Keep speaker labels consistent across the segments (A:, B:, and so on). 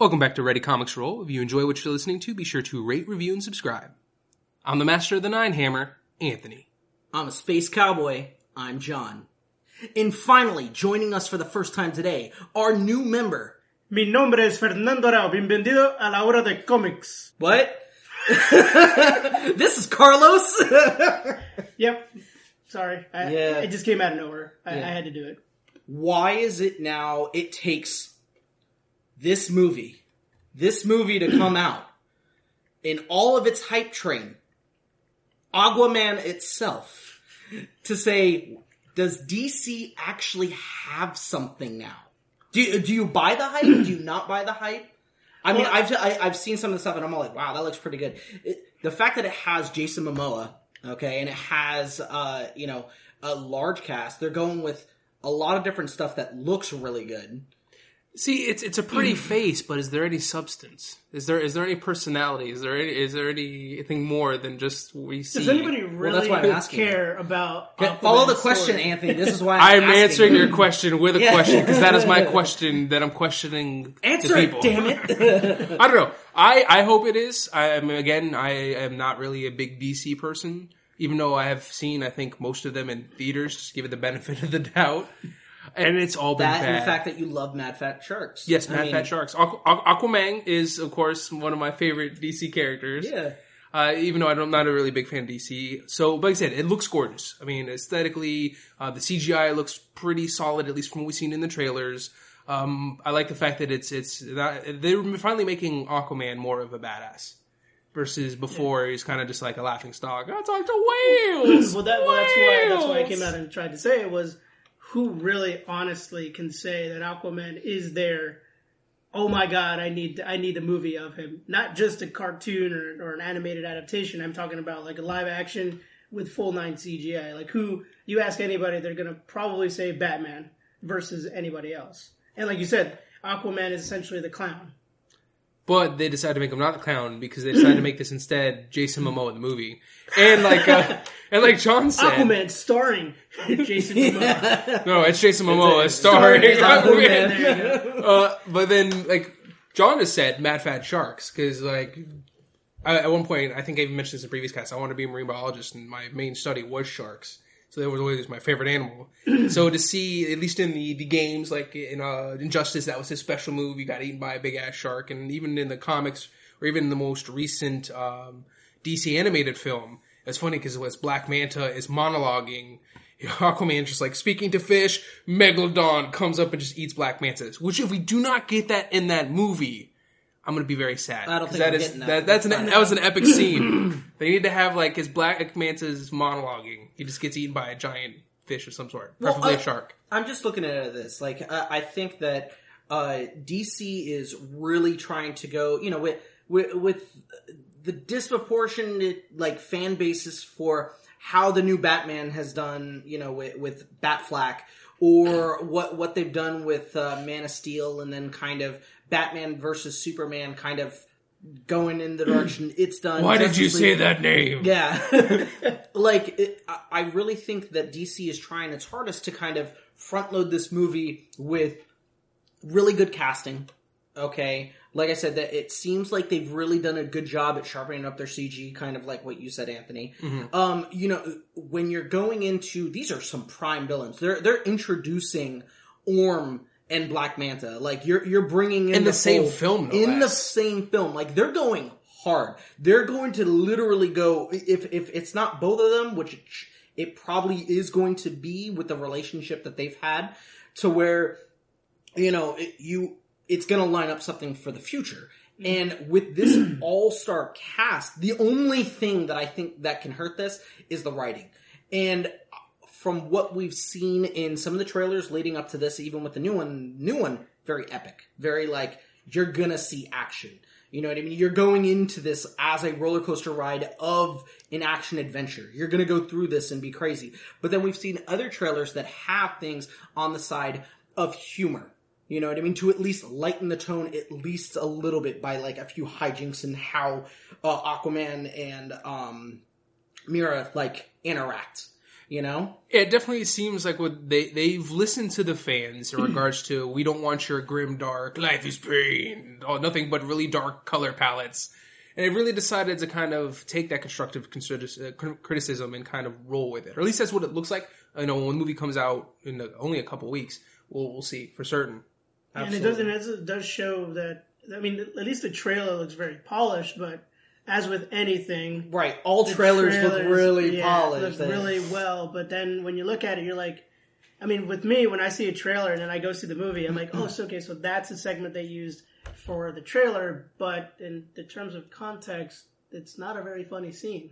A: Welcome back to Ready Comics Roll. If you enjoy what you're listening to, be sure to rate, review, and subscribe. I'm the master of the Nine Hammer, Anthony.
B: I'm a space cowboy. I'm John. And finally, joining us for the first time today, our new member.
C: Mi nombre es Fernando Arau. Bienvenido a la hora de cómics.
B: What? this is Carlos.
C: Yep. Sorry. I,
B: Yeah.
C: It just came out of nowhere. I,
B: Yeah.
C: I had to do it.
B: Why is it now it takes this movie, this movie to come out in all of its hype train, Aquaman itself, to say, does DC actually have something now? Do you, do you buy the hype? do you not buy the hype? I mean,
C: Well-
B: I've I, I've seen some of the stuff and I'm all like, wow, that looks pretty good. It, the fact that it has Jason Momoa, okay, and it has uh, you know a large cast, they're going with a lot of different stuff that looks really good.
A: See, it's it's a pretty hmm. face, but is there any substance? Is there is there any personality? Is there any, is there anything more than just we see?
C: Does anybody really
B: that's why I'm asking.
C: care about
B: Follow the question,
C: story?
B: Anthony. This is why
A: I'm
B: I'm, asking
A: answering your question with a
B: Yeah.
A: question because that is my question that I'm questioning
B: Answer
A: the
B: it,
A: people.
B: damn it!
A: I don't know. I, I hope it is. I am again. I am not really a big DC person, even though I have seen I think most of them in theaters. Just give it the benefit of the doubt, and it's all been
B: that
A: bad.
B: and the fact that you love Mad Fat Sharks.
A: yes,
B: I
A: Mad
B: mean,
A: Fat Sharks. Aqu- Aqu- Aquaman is of course one of my favorite DC characters.
B: Yeah.
A: Uh, even though I'm not a really big fan of DC. So, like I said, it looks gorgeous. I mean, aesthetically, uh, the CGI looks pretty solid, at least from what we've seen in the trailers. Um, I like the fact that it's it's not, they're finally making Aquaman more of a badass versus before he's kind of just like a laughing stock. I talk to whales.
C: Well, that, well, that's why that's why I came out and tried to say it was who really honestly can say that Aquaman is there. Oh my God! I need I need a movie of him, not just a cartoon or, or an animated adaptation. I'm talking about like a live action with full nine CGI. Like who you ask anybody, they're gonna probably say Batman versus anybody else. And like you said, Aquaman is essentially the clown.
A: But they decided to make him not the clown because they decided to make this instead Jason Momoa in the movie. And like uh, and like John said,
C: Aquaman starring Jason Momoa.
A: no, it's Jason Momoa starring
C: Starring
A: Aquaman.
C: There.
A: Uh, but then, like John has said, Mad Fat Sharks because like I, at one point, I think I even mentioned this in previous cast. I wanted to be a marine biologist, and my main study was sharks. So that was always my favorite animal. so to see, at least in the, the games, like in uh, Injustice, that was his special move. He got eaten by a big ass shark, and even in the comics, or even in the most recent um, DC animated film, it's funny because it was Black Manta is monologuing, Aquaman just like speaking to fish, Megalodon comes up and just eats Black Mantas. Which, if we do not get that in that movie, I'm gonna be very sad.
B: I don't
A: 'Cause
B: think
A: that
B: we're
A: is
B: that.
A: that, that's an,
B: That's
A: that was an epic scene. they need to have like his Black Manta's monologuing. He just gets eaten by a giant fish of some sort,
B: Well,
A: preferably
B: I-
A: a shark.
B: I'm just looking at this. Like, uh, I think that uh, DC is really trying to go, you know, with with, with the disproportionate like fan bases for how the new Batman has done, you know, with, with Batfleck, or what what they've done with uh, Man of Steel, and then kind of Batman versus Superman, kind of going in the direction it's done.
A: Why did you
B: League-
A: say that name?
B: yeah. like, it, I- I really think that DC is trying its hardest to kind of front load this movie with really good casting. Okay. Like I said, that it seems like they've really done a good job at sharpening up their CG, kind of like what you said, Anthony. Um, you know, when you're going into these are some prime villains. They're they're introducing Orm and Black Manta. Like you're you're bringing in,
A: In the same
B: full-
A: film, no
B: in the same film. Like they're going hard. They're going to literally go if if it's not both of them, which it, it probably is going to be with the relationship that they've had, to where you know it, you it's going to line up something for the future. Mm-hmm. And with this all-star cast, the only thing that I think that can hurt this is the writing. And from what we've seen in some of the trailers leading up to this, even with the new one, new one, very epic, very like you're gonna see action. You know what I mean? You're going into this as a roller coaster ride of an action adventure. You're gonna go through this and be crazy. But then we've seen other trailers that have things on the side of humor. You know what I mean? To at least lighten the tone at least a little bit by like a few hijinks and how uh, Aquaman and um, Mera like interact. You know,
A: It definitely seems like what they they've listened to the fans in regards to we don't want your grim dark life is pain. Or nothing but really dark color palettes, and they really decided to kind of take that constructive consider- uh, cri- criticism and kind of roll with it, or at least that's what it looks like. I know when the movie comes out in the, only a couple weeks, we'll we'll see for certain.
C: And it doesn't it does show that I mean at least the trailer looks very polished, but as with anything,
B: right? All
C: the
B: trailers, look really
C: yeah,
B: polished.
C: look really well. But then when you look at it, you're like, I mean, with me, when I see a trailer and then I go see the movie, I'm like, oh, so okay, so that's a segment they used for the trailer. But in the terms of context, it's not a very funny scene.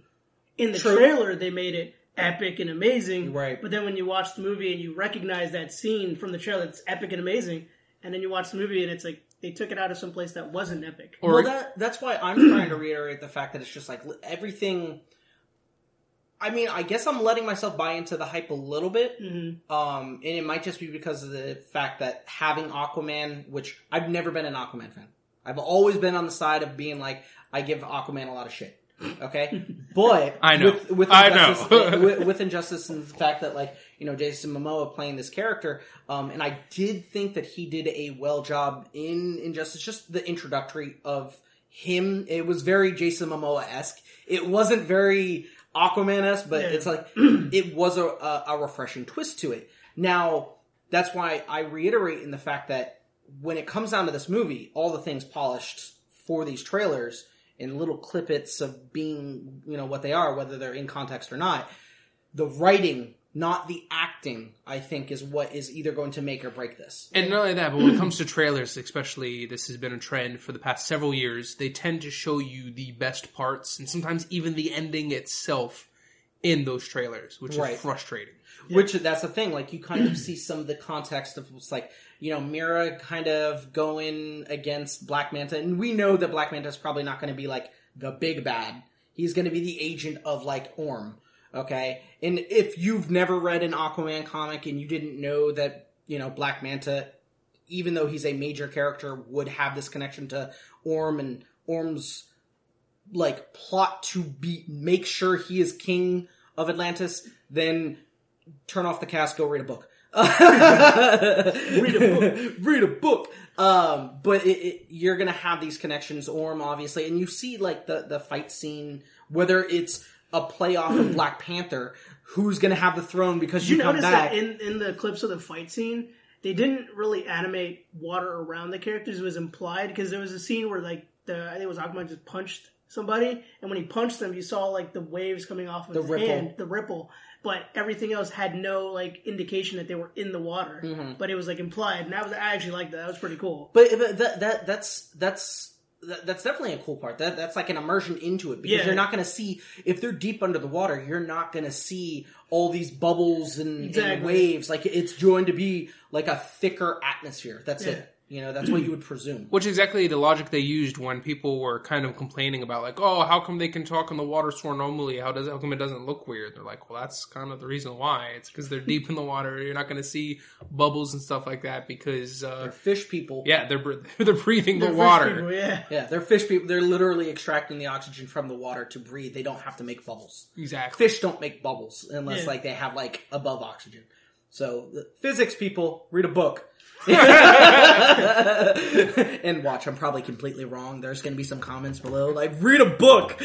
C: In the
B: True.
C: trailer, they made it epic and amazing.
B: Right.
C: But then when you watch the movie and you recognize that scene from the trailer, it's epic and amazing. And then you watch the movie and it's like they took it out of some place that wasn't epic.
A: Or
B: well, that that's why I'm trying to reiterate the fact that it's just like everything. I mean, I guess I'm letting myself buy into the hype a little bit,
C: Mhm.
B: um, and it might just be because of the fact that having Aquaman, which I've never been an Aquaman fan. I've always been on the side of being like, I give Aquaman a lot of shit. Okay, but
A: I know.
B: with, with
A: I
B: injustice,
A: know.
B: with, with injustice and the fact that like you know Jason Momoa playing this character, um, and I did think that he did a well job in Injustice. Just the introductory of him, it was very Jason Momoa esque. It wasn't very Aquaman esque, but
C: Yeah.
B: it's like it was a, a, a refreshing twist to it. Now that's why I reiterate in the fact that when it comes down to this movie, all the things polished for these trailers and little clippets of being, you know, what they are, whether they're in context or not, the writing, not the acting, I think is what is either going to make or break this.
A: And not only that, but when it comes to trailers, especially, this has been a trend for the past several years. They tend to show you the best parts and sometimes even the ending itself in those trailers, which
B: Right.
A: is frustrating.
B: Which that's the thing, like you kind of see some of the context of it's like, you know, Mera kind of going against Black Manta, and we know that Black Manta is probably not going to be like the big bad. He's going to be the agent of like Orm, okay? And if you've never read an Aquaman comic and you didn't know that, you know, Black Manta, even though he's a major character, would have this connection to Orm and Orm's like plot to be make sure he is king of Atlantis, then turn off the cast, go read a book. read
C: a book.
B: read a book. Um, but it, it, you're gonna have these connections, Orm obviously, and you see like the the fight scene, whether it's a playoff of Black Panther, who's gonna have the throne because
C: you
B: you, come
C: notice
B: back.
C: that in, in the clips of the fight scene, they didn't really animate water around the characters. It was implied because there was a scene where like the I think it was Aquaman just punched somebody, and when he punched them, you saw like the waves coming off of
B: The
C: his
B: ripple.
C: hand, the ripple. But everything else had no like indication that they were in the water.
B: Mm-hmm.
C: But it was like implied, and that was I actually liked that. That was pretty cool.
B: But, but that, that that's that's that's definitely a cool part. That that's like an immersion into it because
C: Yeah.
B: you're not going to see if they're deep under the water. You're not going to see all these bubbles and, and waves. Like it's going to be like a thicker atmosphere. That's
C: Yeah.
B: it. You know, that's what you would presume.
A: Which is exactly the logic they used when people were kind of complaining about, like, oh, how come they can talk in the water so normally? How does how come it doesn't look weird? They're like, well, that's kind of the reason why. It's because they're deep in the water. You're not going to see bubbles and stuff like that because, uh,
B: They're fish people.
A: yeah, they're they're breathing the
C: They're fish
A: water.
C: people, yeah.
B: Yeah, they're fish people. They're literally extracting the oxygen from the water to breathe. They don't have to make bubbles.
A: Exactly.
B: Fish don't make bubbles unless
C: Yeah.
B: like they have like above oxygen. So the physics people read a book. and watch, I'm probably completely wrong. There's going to be some comments below, like read a book.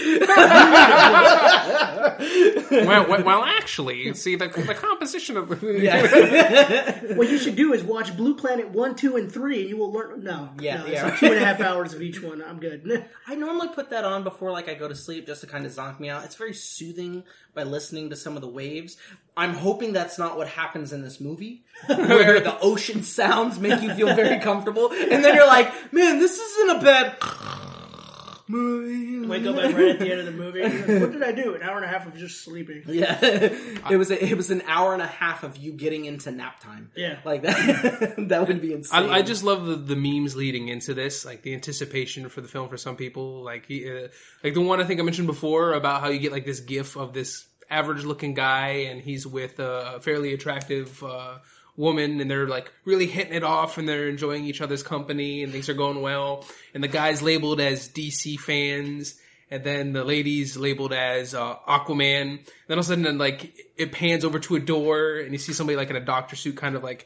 A: well, well, well, actually, see the the composition of the
B: yeah,
C: What you should do is watch Blue Planet one, two, and three, and you will learn. No,
B: Yeah,
C: no, it's
B: yeah.
C: like two and a half hours of each one. I'm good.
B: I normally put that on before like I go to sleep just to kind of zonk me out. It's very soothing by listening to some of the waves. I'm hoping that's not what happens in this movie, where the ocean sounds make you feel very comfortable, and then you're like, man, this isn't a bad movie.
C: Wake up like right at the end of the movie. Like, what did I do? An hour and a half of just sleeping.
B: Yeah, it was a, it was an hour and a half of you getting into nap time.
C: Yeah.
B: like that. that would be insane.
A: I, I just love the, the memes leading into this, like the anticipation for the film for some people. Like uh, like the one I think I mentioned before about how you get like this gif of this average looking guy and he's with a fairly attractive uh, woman and they're like really hitting it off and they're enjoying each other's company and things are going well. And the guy's labeled as DC fans. and then the ladies labeled as uh, Aquaman. Then all of a sudden, like it pans over to a door, and you see somebody like in a doctor suit, kind of like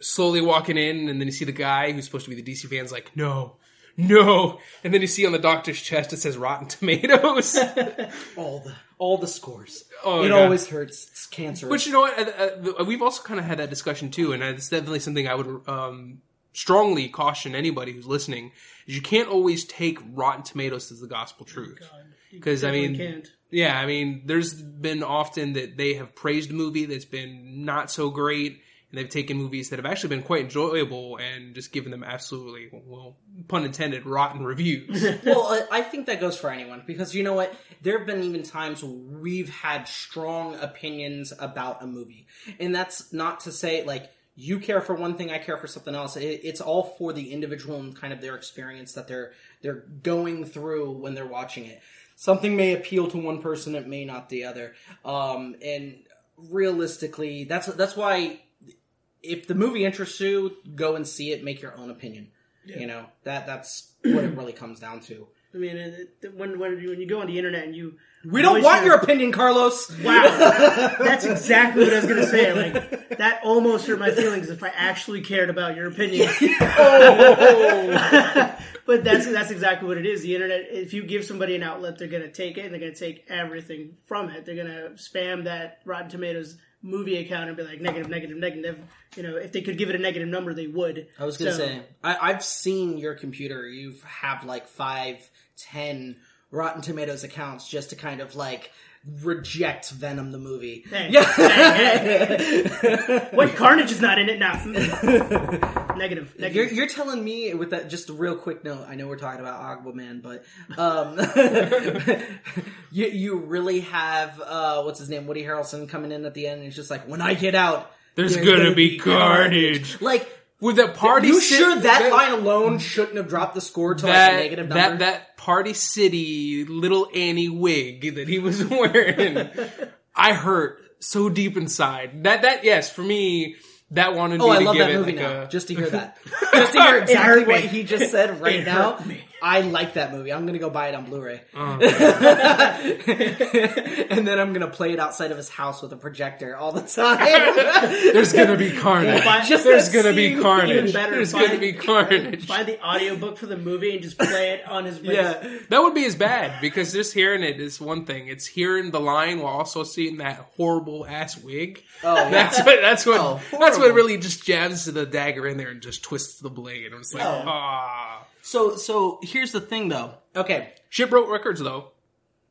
A: slowly walking in, and then you see the guy who's supposed to be the DC fans, like no. No, and then you see on the doctor's chest it says Rotten Tomatoes.
B: all the all the scores.
A: Oh,
B: it
A: God.
B: always hurts. It's cancerous.
A: But you know what? Uh, we've also kind of had that discussion too, and it's definitely something I would um, strongly caution anybody who's listening: is you can't always take Rotten Tomatoes as the gospel truth. Because I mean,
C: can't.
A: yeah, I mean, there's been often that they have praised a movie that's been not so great, and they've taken movies that have actually been quite enjoyable and just given them absolutely, well, pun intended, rotten reviews.
B: well, I think that goes for anyone because you know what? There have been even times we've had strong opinions about a movie, and that's not to say like you care for one thing, I care for something else. It, it's all for the individual and kind of their experience that they're they're going through when they're watching it. Something may appeal to one person, it may not the other. Um, and realistically, that's that's why if the movie interests you, go and see it. Make your own opinion. You know that that's what it really comes down to.
C: I mean, when when you, when you go on the internet and you
B: We don't want your opinion, Carlos.
C: Wow, that's exactly what I was gonna say. Like that almost hurt my feelings if I actually cared about your opinion. Oh. but that's that's exactly what it is. The internet. If you give somebody an outlet, they're gonna take it. and They're gonna take everything from it. They're gonna spam that Rotten Tomatoes movie account and be like negative, negative, negative. You know, if they could give it a negative number, they would.
B: I was gonna
C: So-
B: say I, I've seen your computer. You have like five, ten Rotten Tomatoes accounts just to kind of like reject Venom the movie.
C: Hey,
B: Yeah.
C: What Carnage is not in it now. negative,
B: You're,
C: negative.
B: you're telling me with that just a real quick note. I know we're talking about Aquaman, but um, you you really have uh, what's his name, Woody Harrelson coming in at the end, and it's just like when I get out,
A: There's gonna be carnage.
B: Like,
A: With that party,
B: you
A: sit-
B: sure that line alone shouldn't have dropped the score to like a negative number?
A: that that Party City little Annie wig that he was wearing, I hurt so deep inside. That that yes, for me, that wanted
B: Oh,
A: me
B: I
A: to
B: love
A: give
B: that
A: it
B: movie
A: like
B: now.
A: a.
B: Just to hear that. Just to hear exactly what he just said right now.
C: me.
B: I like that movie. I'm gonna go buy it on Blu-ray.
A: Oh.
B: and then I'm gonna play it outside of his house with a projector all the time.
A: There's gonna be carnage.
B: Just
A: There's gonna be carnage. There's gonna be carnage.
C: Find the audiobook for the movie and just play it on his.
B: yeah.
A: That would be as bad because just hearing it is one thing. It's hearing the line while also seeing that horrible ass wig.
B: Oh, yeah.
A: That's what. That's what.
B: Oh,
A: that's what really just jabs the dagger in there and just twists the blade. And it's like,
B: Oh.
A: Ah.
B: So so here's the thing though. Okay.
A: Shit broke records though.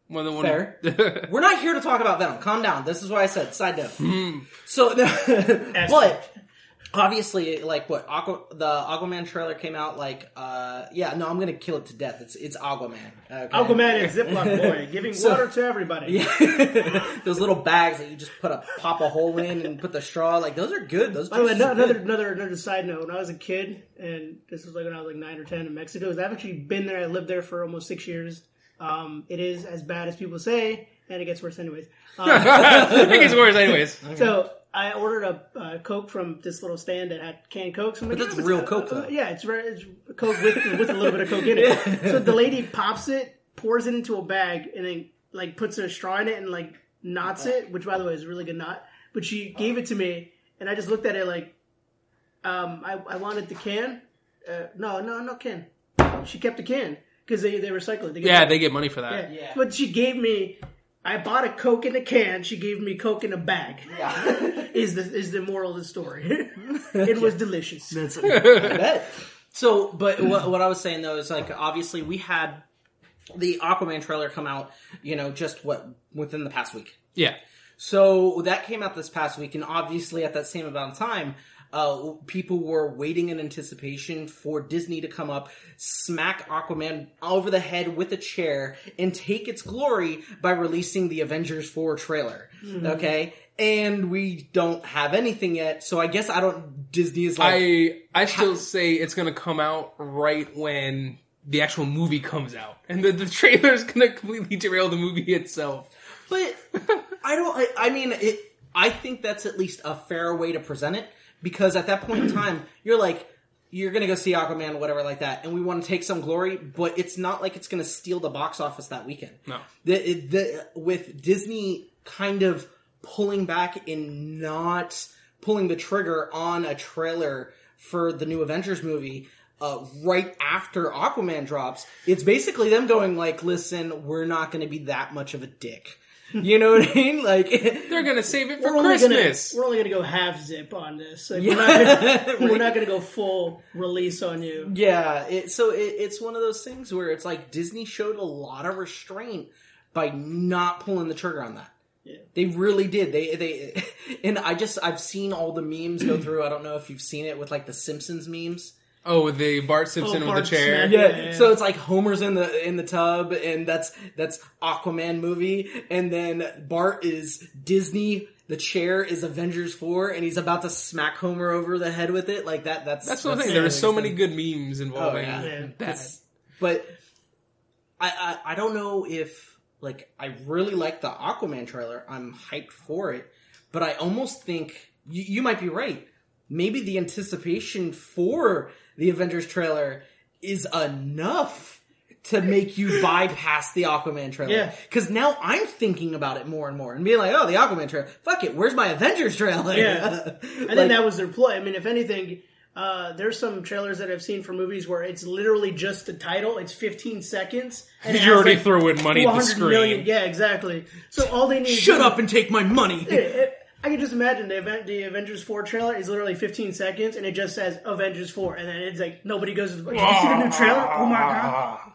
A: One of the one.
B: Fair. We're not here to talk about Venom. Calm down. This is what I said. Side note.
A: Hmm.
B: So, but obviously, like what Aqua, the Aquaman trailer came out. Like, uh, yeah, no, I'm gonna kill it to death. It's it's Aquaman. Okay?
C: Aquaman and Ziploc boy giving
B: So-
C: water to everybody.
B: Yeah. those little bags that you just put a pop a hole in and put the straw. Like those are good. Those.
C: By the way,
B: pieces are
C: another
B: good.
C: another another side note. When I was a kid, and this was like when I was like nine or ten in Mexico, I've actually been there. I lived there for almost six years. Um, it is as bad as people say, and it gets worse anyways. Um,
A: I think it's worse, anyways.
C: so I ordered a uh, Coke from this little stand that had canned Cokes. I'm like,
B: But that's
C: "Yeah,
B: real
C: it's-
B: Coke, though."
C: yeah, it's very it's Coke with with a little bit of Coke in it. So the lady pops it, pours it into a bag, and then like puts a straw in it and like knots it. Which, by the way, is a really good knot. But she gave it to me, and I just looked at it like, um, I, I wanted the can. Uh, no, no, no can. She kept the can because they they recycle it. They get
A: Yeah, they get money for that.
C: yeah.
B: Yeah.
C: But she gave me. I bought a Coke in a can. She gave me Coke in a bag.
B: Yeah.
C: is the is the moral of the story? it was delicious.
B: That's I bet. So, but what, what I was saying though is like obviously we had the Aquaman trailer come out, you know, just what within the past week.
A: Yeah.
B: So that came out this past week, and obviously at that same amount of time, uh, people were waiting in anticipation for Disney to come up, smack Aquaman over the head with a chair, and take its glory by releasing the Avengers 4 trailer. Okay? And we don't have anything yet, so I guess I don't, Disney is like,
A: I I still say it's gonna come out right when the actual movie comes out, and the, the trailer is gonna completely derail the movie itself.
B: But I don't. I, I mean, it. I think that's at least a fair way to present it because at that point in time, you're like, you're gonna go see Aquaman, whatever like that, and we want to take some glory, but it's not like it's gonna steal the box office that weekend.
A: No.
B: The, the with Disney kind of pulling back and not pulling the trigger on a trailer for the new Avengers movie. Uh, right after Aquaman drops, it's basically them going like, "Listen, we're not going to be that much of a dick." You know what I mean? Like,
A: They're gonna save it for
C: We're only, gonna,
A: Christmas.
C: we're only gonna go half zip on this. Like,
B: Yeah.
C: we're, not gonna, we're not gonna go full release on you.
B: Yeah, it, so it, it's one of those things where it's like Disney showed a lot of restraint by not pulling the trigger on that.
C: Yeah.
B: They really did. They they and I just I've seen all the memes go through. I don't know if you've seen it with like the Simpsons memes.
A: Oh, with the Bart Simpson
C: Oh,
A: with the chair.
C: Smack-
B: Yeah,
C: Yeah.
B: so it's like Homer's in the in the tub, and that's that's Aquaman movie, and then Bart is Disney. The chair is Avengers four, and he's about to smack Homer over the head with it. Like that. That's
A: That's what I'm There are so
B: thing.
A: many good memes involving
B: Oh, yeah.
C: Yeah.
A: that.
B: But I, I I don't know if like I really like the Aquaman trailer. I'm hyped for it, but I almost think you, you might be right. Maybe the anticipation for the Avengers trailer is enough to make you bypass the Aquaman trailer.
C: Yeah.
B: Because now I'm thinking about it more and more and being like, oh, the Aquaman trailer. Fuck it. Where's my Avengers trailer?
C: Yeah. I
B: Like-
C: think that was their ploy. I mean, if anything, uh, there's some trailers that I've seen for movies where it's literally just the title. It's 15 seconds. And
A: You're already
C: like,
A: throwing money at the screen.
C: million- Yeah, exactly. So all they need.
B: Shut
C: to-
B: up and take my money.
C: It- it- I can just imagine the event, the Avengers Four trailer is literally 15 seconds, and it just says Avengers Four, and then it's like nobody goes. Did you see the new trailer? Oh my god!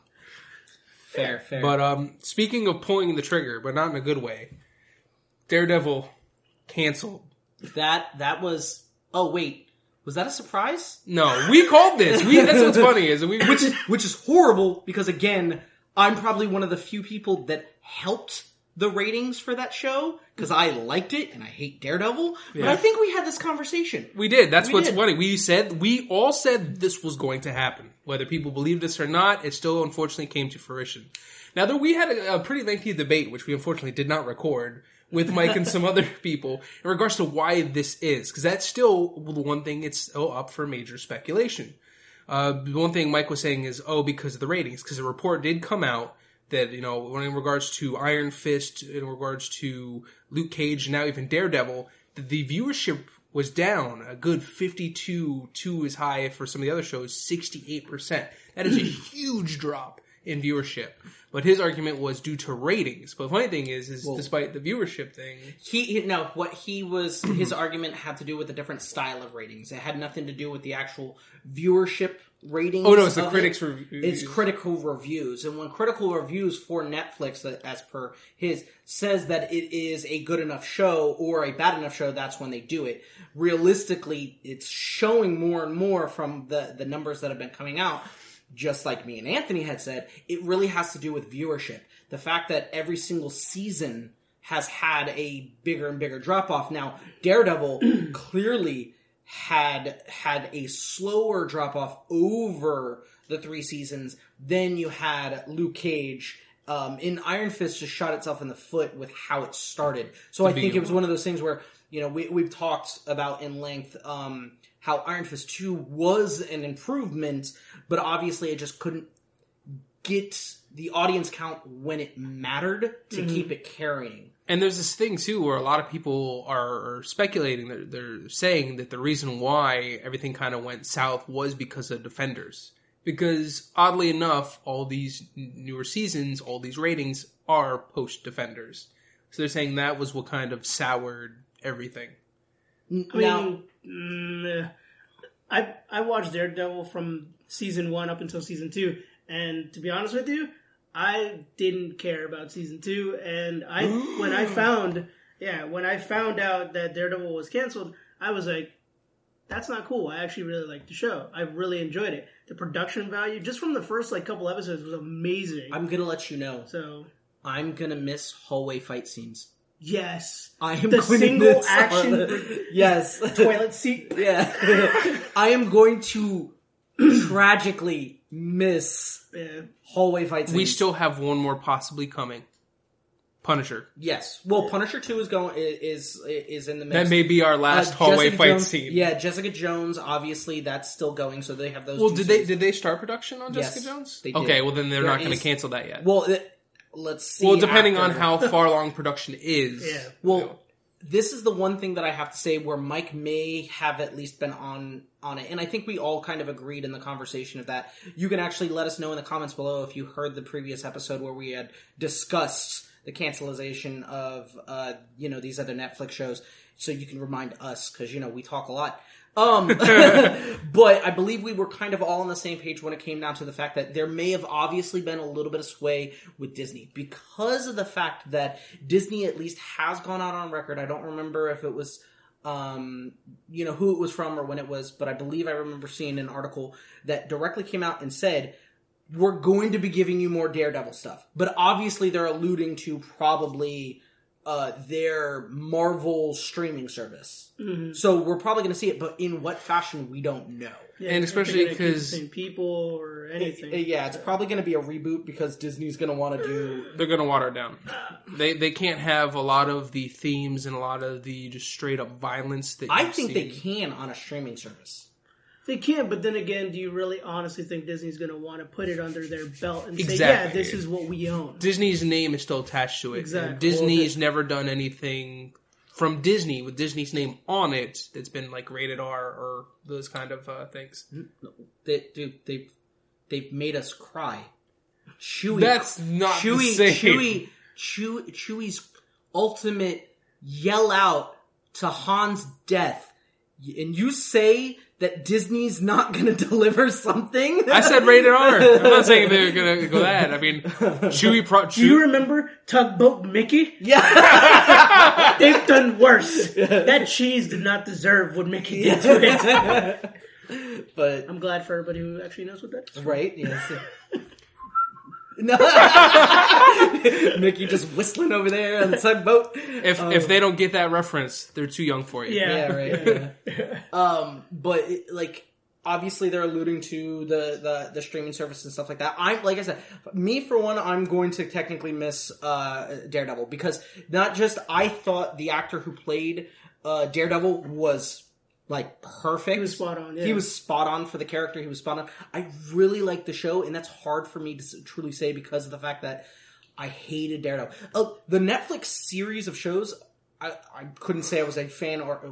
B: Fair, fair.
A: But um, speaking of pulling the trigger, but not in a good way, Daredevil canceled.
B: That that was. Oh wait, was that a surprise?
A: No, we called this. We that's what's funny is we
B: Which is which is horrible because again, I'm probably one of the few people that helped the ratings for that show because I liked it and I hate Daredevil. But I think we had this conversation.
A: We did. That's
B: We
A: what's
B: did.
A: funny. We said we all said this was going to happen, whether people believe this or not. It still unfortunately came to fruition. Now, there we had a, a pretty lengthy debate, which we unfortunately did not record with Mike and some other people in regards to why this is, because that's still the one thing. It's still up for major speculation. Uh, the one thing Mike was saying is, oh, because of the ratings, because a report did come out that you know, when in regards to Iron Fist, in regards to Luke Cage, and now even Daredevil, the viewership was down a good fifty-two, two is high for some of the other shows, sixty-eight percent. That is a huge drop in viewership. But his argument was due to ratings. But the funny thing is, is despite the viewership thing,
B: He, he no, what he was his argument had to do with a different style of ratings. It had nothing to do with the actual viewership ratings.
A: oh no, it's the critics'
B: it.
A: reviews.
B: It's critical reviews, and when critical reviews for Netflix, uh, as per his, says that it is a good enough show or a bad enough show, that's when they do it. Realistically, it's showing more and more from the the numbers that have been coming out. Just like me and Anthony had said, it really has to do with viewership. The fact that every single season has had a bigger and bigger drop off. Now, Daredevil clearly had had a slower drop off over the three seasons. Then you had Luke Cage. Um, in Iron Fist just shot itself in the foot with how it started. So I think it was one of those things where you know we we've talked about in length um, how Iron Fist two was an improvement, but obviously it just couldn't get the audience count when it mattered to mm-hmm. keep it carrying.
A: And there's this thing too where a lot of people are, are speculating. They're, they're saying that the reason why everything kind of went south was because of Defenders. Because oddly enough, all these newer seasons, all these ratings are post Defenders. So they're saying that was what kind of soured everything.
C: I
B: now,
C: mean, mm, I I watched Daredevil from season one up until season two, and to be honest with you, I didn't care about season two. And I when I found yeah when I found out that Daredevil was canceled, I was like, that's not cool. I actually really liked the show. I really enjoyed it. The production value just from the first like couple episodes was amazing.
B: I'm gonna let you know.
C: so
B: I'm gonna miss hallway fight scenes.
C: Yes,
B: I am
C: The
B: going
C: single
B: to
C: action-
B: all the- yes,
C: toilet seat.
B: yeah. I am going to tragically miss
C: Yeah.
B: hallway fight scenes.
A: We still have one more possibly coming. Punisher.
B: Yes. Well, Punisher Two is going is is in the mix.
A: That may be our
B: Uh,
A: last hallway
B: Jessica
A: fight
B: Jones-
A: scene.
B: Yeah, Jessica Jones. Obviously, that's still going. So they have those.
A: Well,
B: two
A: did they
B: scenes.
A: did they start production on Jessica
B: Yes,
A: Jones?
B: they did.
A: Okay, well then they're
B: There
A: not going to cancel that yet.
B: Well, it, let's see.
A: Well, depending on how far along production is.
C: Yeah.
B: Well, this is the one thing that I have to say where Mike may have at least been on on it, and I think we all kind of agreed in the conversation of that. You can actually let us know in the comments below if you heard the previous episode where we had discussed the cancelization of uh, you know these other Netflix shows, so you can remind us because you know we talk a lot. Um, but I believe we were kind of all on the same page when it came down to the fact that there may have obviously been a little bit of sway with Disney because of the fact that Disney at least has gone out on record. I don't remember if it was, um, you know, who it was from or when it was, but I believe I remember seeing an article that directly came out and said, we're going to be giving you more Daredevil stuff. But obviously they're alluding to probably uh, their Marvel streaming service.
C: Mhm.
B: So we're probably going to see it, but in what fashion we don't know.
C: Yeah,
A: And especially
C: they're gonna keep the
A: 'cause-
C: same people or anything.
B: Uh, Yeah, it's probably going to be a reboot because Disney's going to want to do.
A: They're going to water it down. They they can't have a lot of the themes and a lot of the just straight up violence that
B: I
A: you've
B: think they can on a streaming service.
C: They can, but then again, do you really honestly think Disney's going to want to put it under their belt and say, "Yeah, this is what we own"?
A: Disney's name is still attached to it.
C: Exactly.
A: And Disney's never done anything from Disney with Disney's name on it that's been like rated R or those kind of uh, things.
B: They, dude, they they've made us cry. Chewie,
A: That's not
B: Chewie,
A: the same.
B: Chewie, Chewie, Chewie's ultimate yell out to Han's death, and you say that Disney's not going to deliver something.
A: I said rated R. I'm not saying they're gonna go that. I mean, Chewy. Pro-
C: Do you
A: Chewie
C: remember Tugboat Mickey?
B: yeah,
C: They've done worse. That cheese did not deserve what Mickey did to it.
B: but
C: I'm glad for everybody who actually knows what that is.
B: right, yes. No, Mickey just whistling over there on the tugboat.
A: if if they don't get that reference, they're too young for you.
C: Yeah.
B: yeah, right. yeah. um, but it, like, obviously, they're alluding to the, the the streaming service and stuff like that. I'm like I said, me for one, I'm going to technically miss uh, Daredevil because not just I thought the actor who played uh, Daredevil was like perfect.
C: He was spot on, yeah.
B: He was spot on for the character. He was spot on. I really like the show, and that's hard for me to truly say because of the fact that I hated Daredevil. Oh, the Netflix series of shows, I, I couldn't say I was a fan or uh,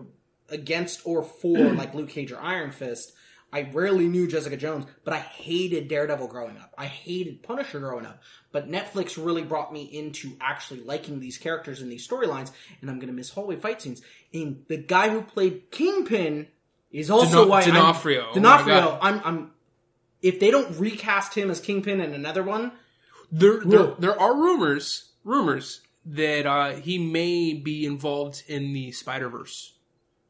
B: against or for like Luke Cage or Iron Fist. I rarely knew Jessica Jones, but I hated Daredevil growing up. I hated Punisher growing up. But Netflix really brought me into actually liking these characters and these storylines, and I'm gonna miss hallway fight scenes. And the guy who played Kingpin is also
A: D'Ono-
B: why I'm-
A: D'Onofrio. Oh my
B: D'Onofrio.
A: God.
B: I'm, I'm. If they don't recast him as Kingpin in another one,
A: There, there, there are rumors, rumors that uh, he may be involved in the Spider Verse.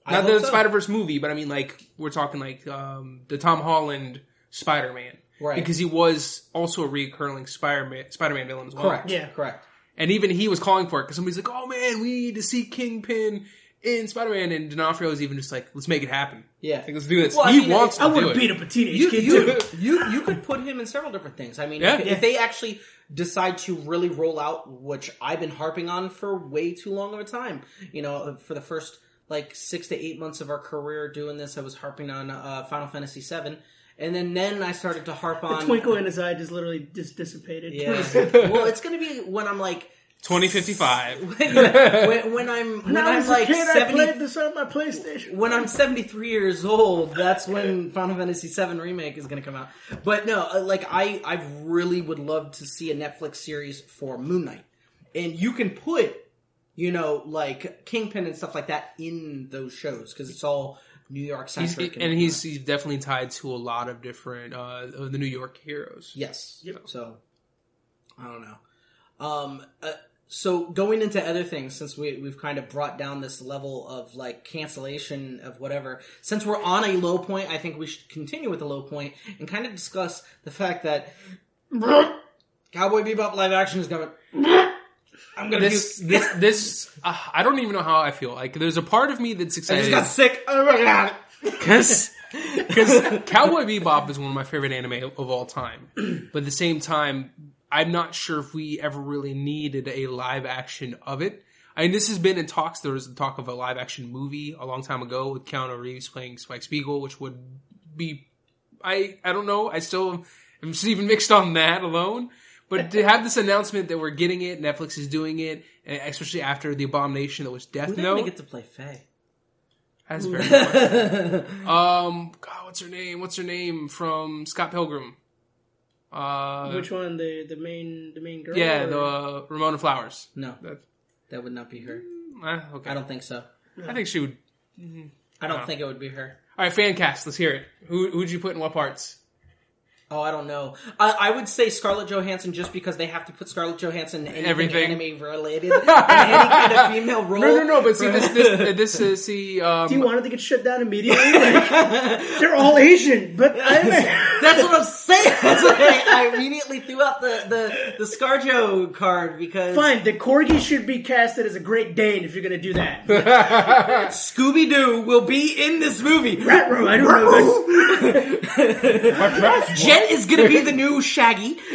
B: I
A: Not the
B: so.
A: Spider Verse movie, but I mean, like we're talking like um, the Tom Holland Spider Man,
B: Right.
A: Because he was also a recurring Spider Man Spider Man villain as well.
B: correct,
C: Yeah.
B: correct.
A: And even he was calling for it because somebody's like, "Oh man, we need to see Kingpin in Spider Man," and D'Onofrio is even just like, "Let's make it happen.
B: Yeah.
A: Like, let's do this."
B: Well, I
A: he
B: mean,
A: wants
C: I
A: to
C: would
A: do
C: have
A: it.
C: beat up a teenage
B: You,
C: kid
B: you,
C: too.
B: you, you could put him in several different things. I mean,
A: Yeah.
B: if, if they actually decide to really roll out, which I've been harping on for way too long of a time, you know, for the first like six to eight months of our career doing this, I was harping on uh, Final Fantasy VII, and then then I started to harp on The
C: Twinkle in his eye just literally just dissipated.
B: Yeah. well, it's gonna be when I'm like.
A: Twenty fifty five.
B: when, when, when I'm when
C: When I
B: I'm
C: was
B: like
C: kid, I
B: seventy
C: played this on my PlayStation.
B: when I'm 73 years old, that's when Final Fantasy VII remake is going to come out. But no, uh, like I, I really would love to see a Netflix series for Moon Knight, and you can put, you know, like Kingpin and stuff like that in those shows because it's all New York
A: He's,
B: centric.
A: and he's he's definitely tied to a lot of different uh, of the New York heroes.
B: yes,
C: Yep.
B: so I don't know. Um, uh, so going into other things, since we we've kind of brought down this level of like cancellation of whatever, since we're on a low point, I think we should continue with the low point and kind of discuss the fact that Cowboy Bebop live action is coming. I'm gonna
A: This this this uh, I don't even know how I feel. Like there's a part of me that's
B: I
A: excited
B: just got sick. Oh my god!
A: because because Cowboy Bebop is one of my favorite anime of all time. But at the same time, I'm not sure if we ever really needed a live action of it. I mean, this has been in talks. There was the talk of a live action movie a long time ago with Keanu Reeves playing Spike Spiegel, which would be, I, I don't know. I still am even mixed on that alone. But to have this announcement that we're getting it, Netflix is doing it, and especially after the abomination that was Death
B: Who did they
A: Note.
B: get to play Faye?
A: That's very funny. Um, God, what's her name? What's her name from Scott Pilgrim? Uh,
C: Which one? The the main the main girl?
A: yeah,
C: or-
A: the uh, Ramona Flowers.
B: No,
A: That,
B: that would not be her.
A: uh, okay,
B: I don't think so.
A: I think she would.
B: I don't think it would be her.
A: All right, fan cast. Let's hear it. Who who'd you put in what parts?
B: Oh, I don't know. I, I would say Scarlett Johansson just because they have to put Scarlett Johansson in anything
A: Everything.
B: anime related, in any kind of female role.
A: No, no, no. But see, this this this is see. Um,
C: Do you want it to get shut down immediately? Like, they're all Asian, but I'm
B: That's what I'm saying. I, I immediately threw out the the the ScarJo card because
C: fine. The corgi should be casted as a Great Dane if you're going to do that.
B: Scooby Doo will be in this movie.
C: Rat room, I don't know.
B: Jen is gonna be the new Shaggy,
C: This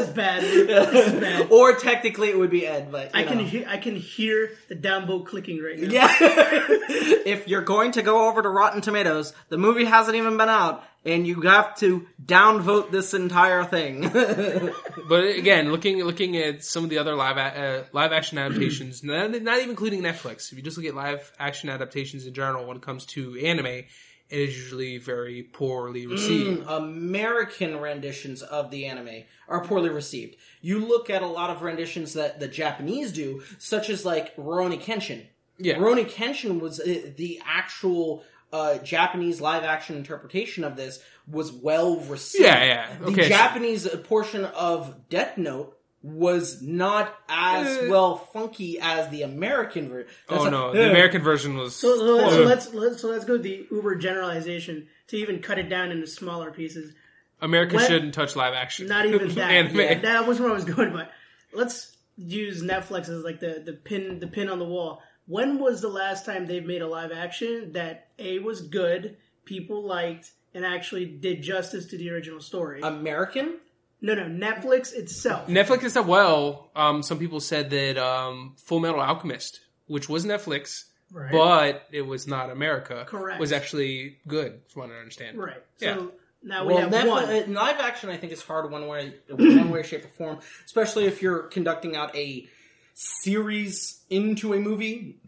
C: is bad. This is bad.
B: or technically it would be Ed. But you
C: I can
B: know.
C: hear I can hear the downvote clicking right now.
B: Yeah. if you're going to go over to Rotten Tomatoes, the movie hasn't even been out, and you have to downvote this entire thing.
A: But again, looking looking at some of the other live a- uh, live action adaptations, not, not even including Netflix. If you just look at live action adaptations in general, when it comes to anime, it is usually very poorly received.
B: American renditions of the anime are poorly received. You look at a lot of renditions that the Japanese do, such as like Rurouni Kenshin.
A: Yeah.
B: Rurouni Kenshin was uh, the actual uh, Japanese live action interpretation of this was well received.
A: Yeah, yeah.
B: The
A: Okay, so-
B: Japanese portion of Death Note was not as
A: Uh,
B: well funky as the American version.
A: Oh no, the American version was.
C: So, so, let's, so let's let's so let's go with the uber generalization to even cut it down into smaller pieces.
A: America
C: when-
A: shouldn't touch live action.
C: Not even that.
A: Anime.
C: Yeah, that was where I was going. But let's use Netflix as like the the pin the pin on the wall. When was the last time they've made a live action that a was good, people liked, and actually did justice to the original story?
B: American?
C: No, no, Netflix itself.
A: Netflix has said well. Um, some people said that um, Full Metal Alchemist, which was Netflix,
C: Right.
A: but it was not America,
C: Correct.
A: was actually good, from what I understand.
C: right. So
A: Yeah.
C: now we
B: Well,
C: have
B: Netflix,
C: one.
B: uh, live action, I think, is hard one way, one way, shape, or form. Especially if you're conducting out a series into a movie.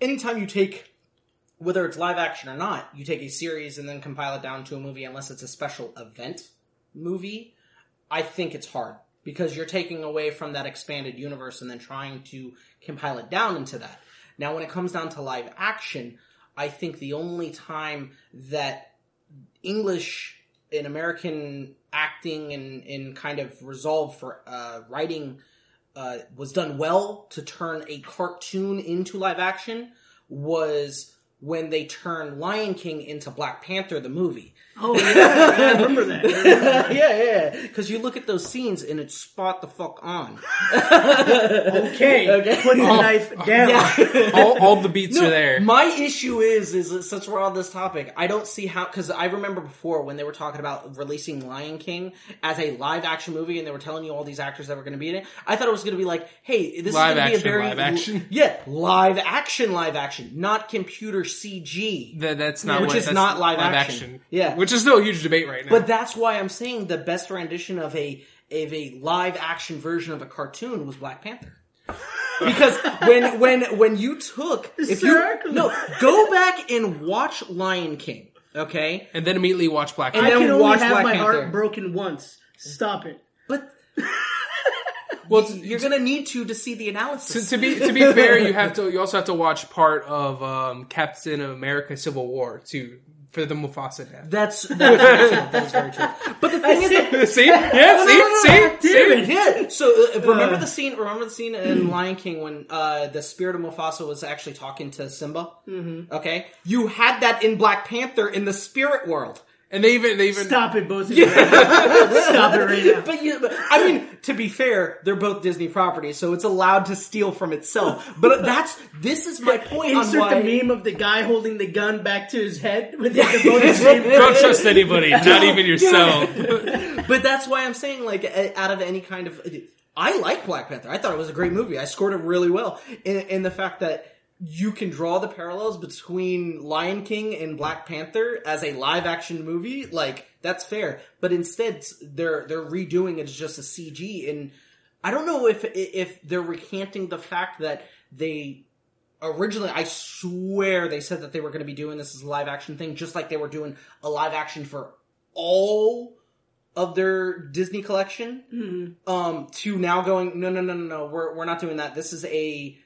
B: Anytime you take, whether it's live action or not, you take a series and then compile it down to a movie, unless it's a special event movie. I think it's hard because you're taking away from that expanded universe and then trying to compile it down into that. Now, when it comes down to live action, I think the only time that English in American acting and, and kind of resolve for uh, writing uh, was done well to turn a cartoon into live action was when they turned Lion King into Black Panther the movie.
C: oh yeah, I remember that. I remember that.
B: yeah, yeah. Because you look at those scenes and it's spot the fuck on.
C: Okay,
B: Okay.
C: put your knife down.
B: Yeah.
A: all, all the beats
B: No,
A: are there.
B: My issue is, is that since we're on this topic, I don't see how. Because I remember before when they were talking about releasing Lion King as a live action movie, and they were telling you all these actors that were going to be in it. I thought it was going to be like, hey, this
A: Live
B: is going to be a very
A: live action.
B: yeah, live action, live action, not computer CG.
A: That, that's not
B: Which
A: what,
B: is
A: that's
B: not live action. Yeah.
A: which is still a huge debate right now.
B: But that's why I'm saying the best rendition of a of a live action version of a cartoon was Black Panther. Because when when when you took if you no go back and watch Lion King, okay?
A: and then immediately watch Black
B: And
C: I
A: Panther.
B: then
C: can only
B: watch
C: have
B: Black
C: my
B: Panther.
C: heart broken once. Stop it.
B: But
A: Well, t-
B: you're gonna need to to see the
A: to,
B: analysis.
A: to be to be fair, you have to. You also have to watch part of um, Captain America: Civil War to for the Mufasa death.
B: That's that's very true. That is very true. But the thing is, that,
A: see, yeah, see, see,
B: Damn
A: see.
B: it, yeah. So uh, remember the scene. Remember the scene in Lion King when uh, the spirit of Mufasa was actually talking to Simba. Mm-hmm. Okay, you had that in Black Panther in the spirit world.
A: And they even they even
C: Stop it, both of you. Stop it right now.
B: But you, but, I mean, to be fair, they're both Disney properties, so it's allowed to steal from itself. But that's this is my point on
C: Insert
B: why.
C: the meme of the guy holding the gun back to his head with the both the same
A: don't trust anybody, not even yourself.
B: but that's why I'm saying like out of any kind of I like Black Panther. I thought it was a great movie. I scored it really well. In, in the fact that you can draw the parallels between Lion King and Black Panther as a live action movie, like that's fair. But instead, they're they're redoing it as just a CG, and I don't know if if they're recanting the fact that they originally I swear they said that they were going to be doing this as a live action thing, just like they were doing a live action for all of their Disney collection.
C: Mhm.
B: Um, to now going no no no no no we're we're not doing that. This is a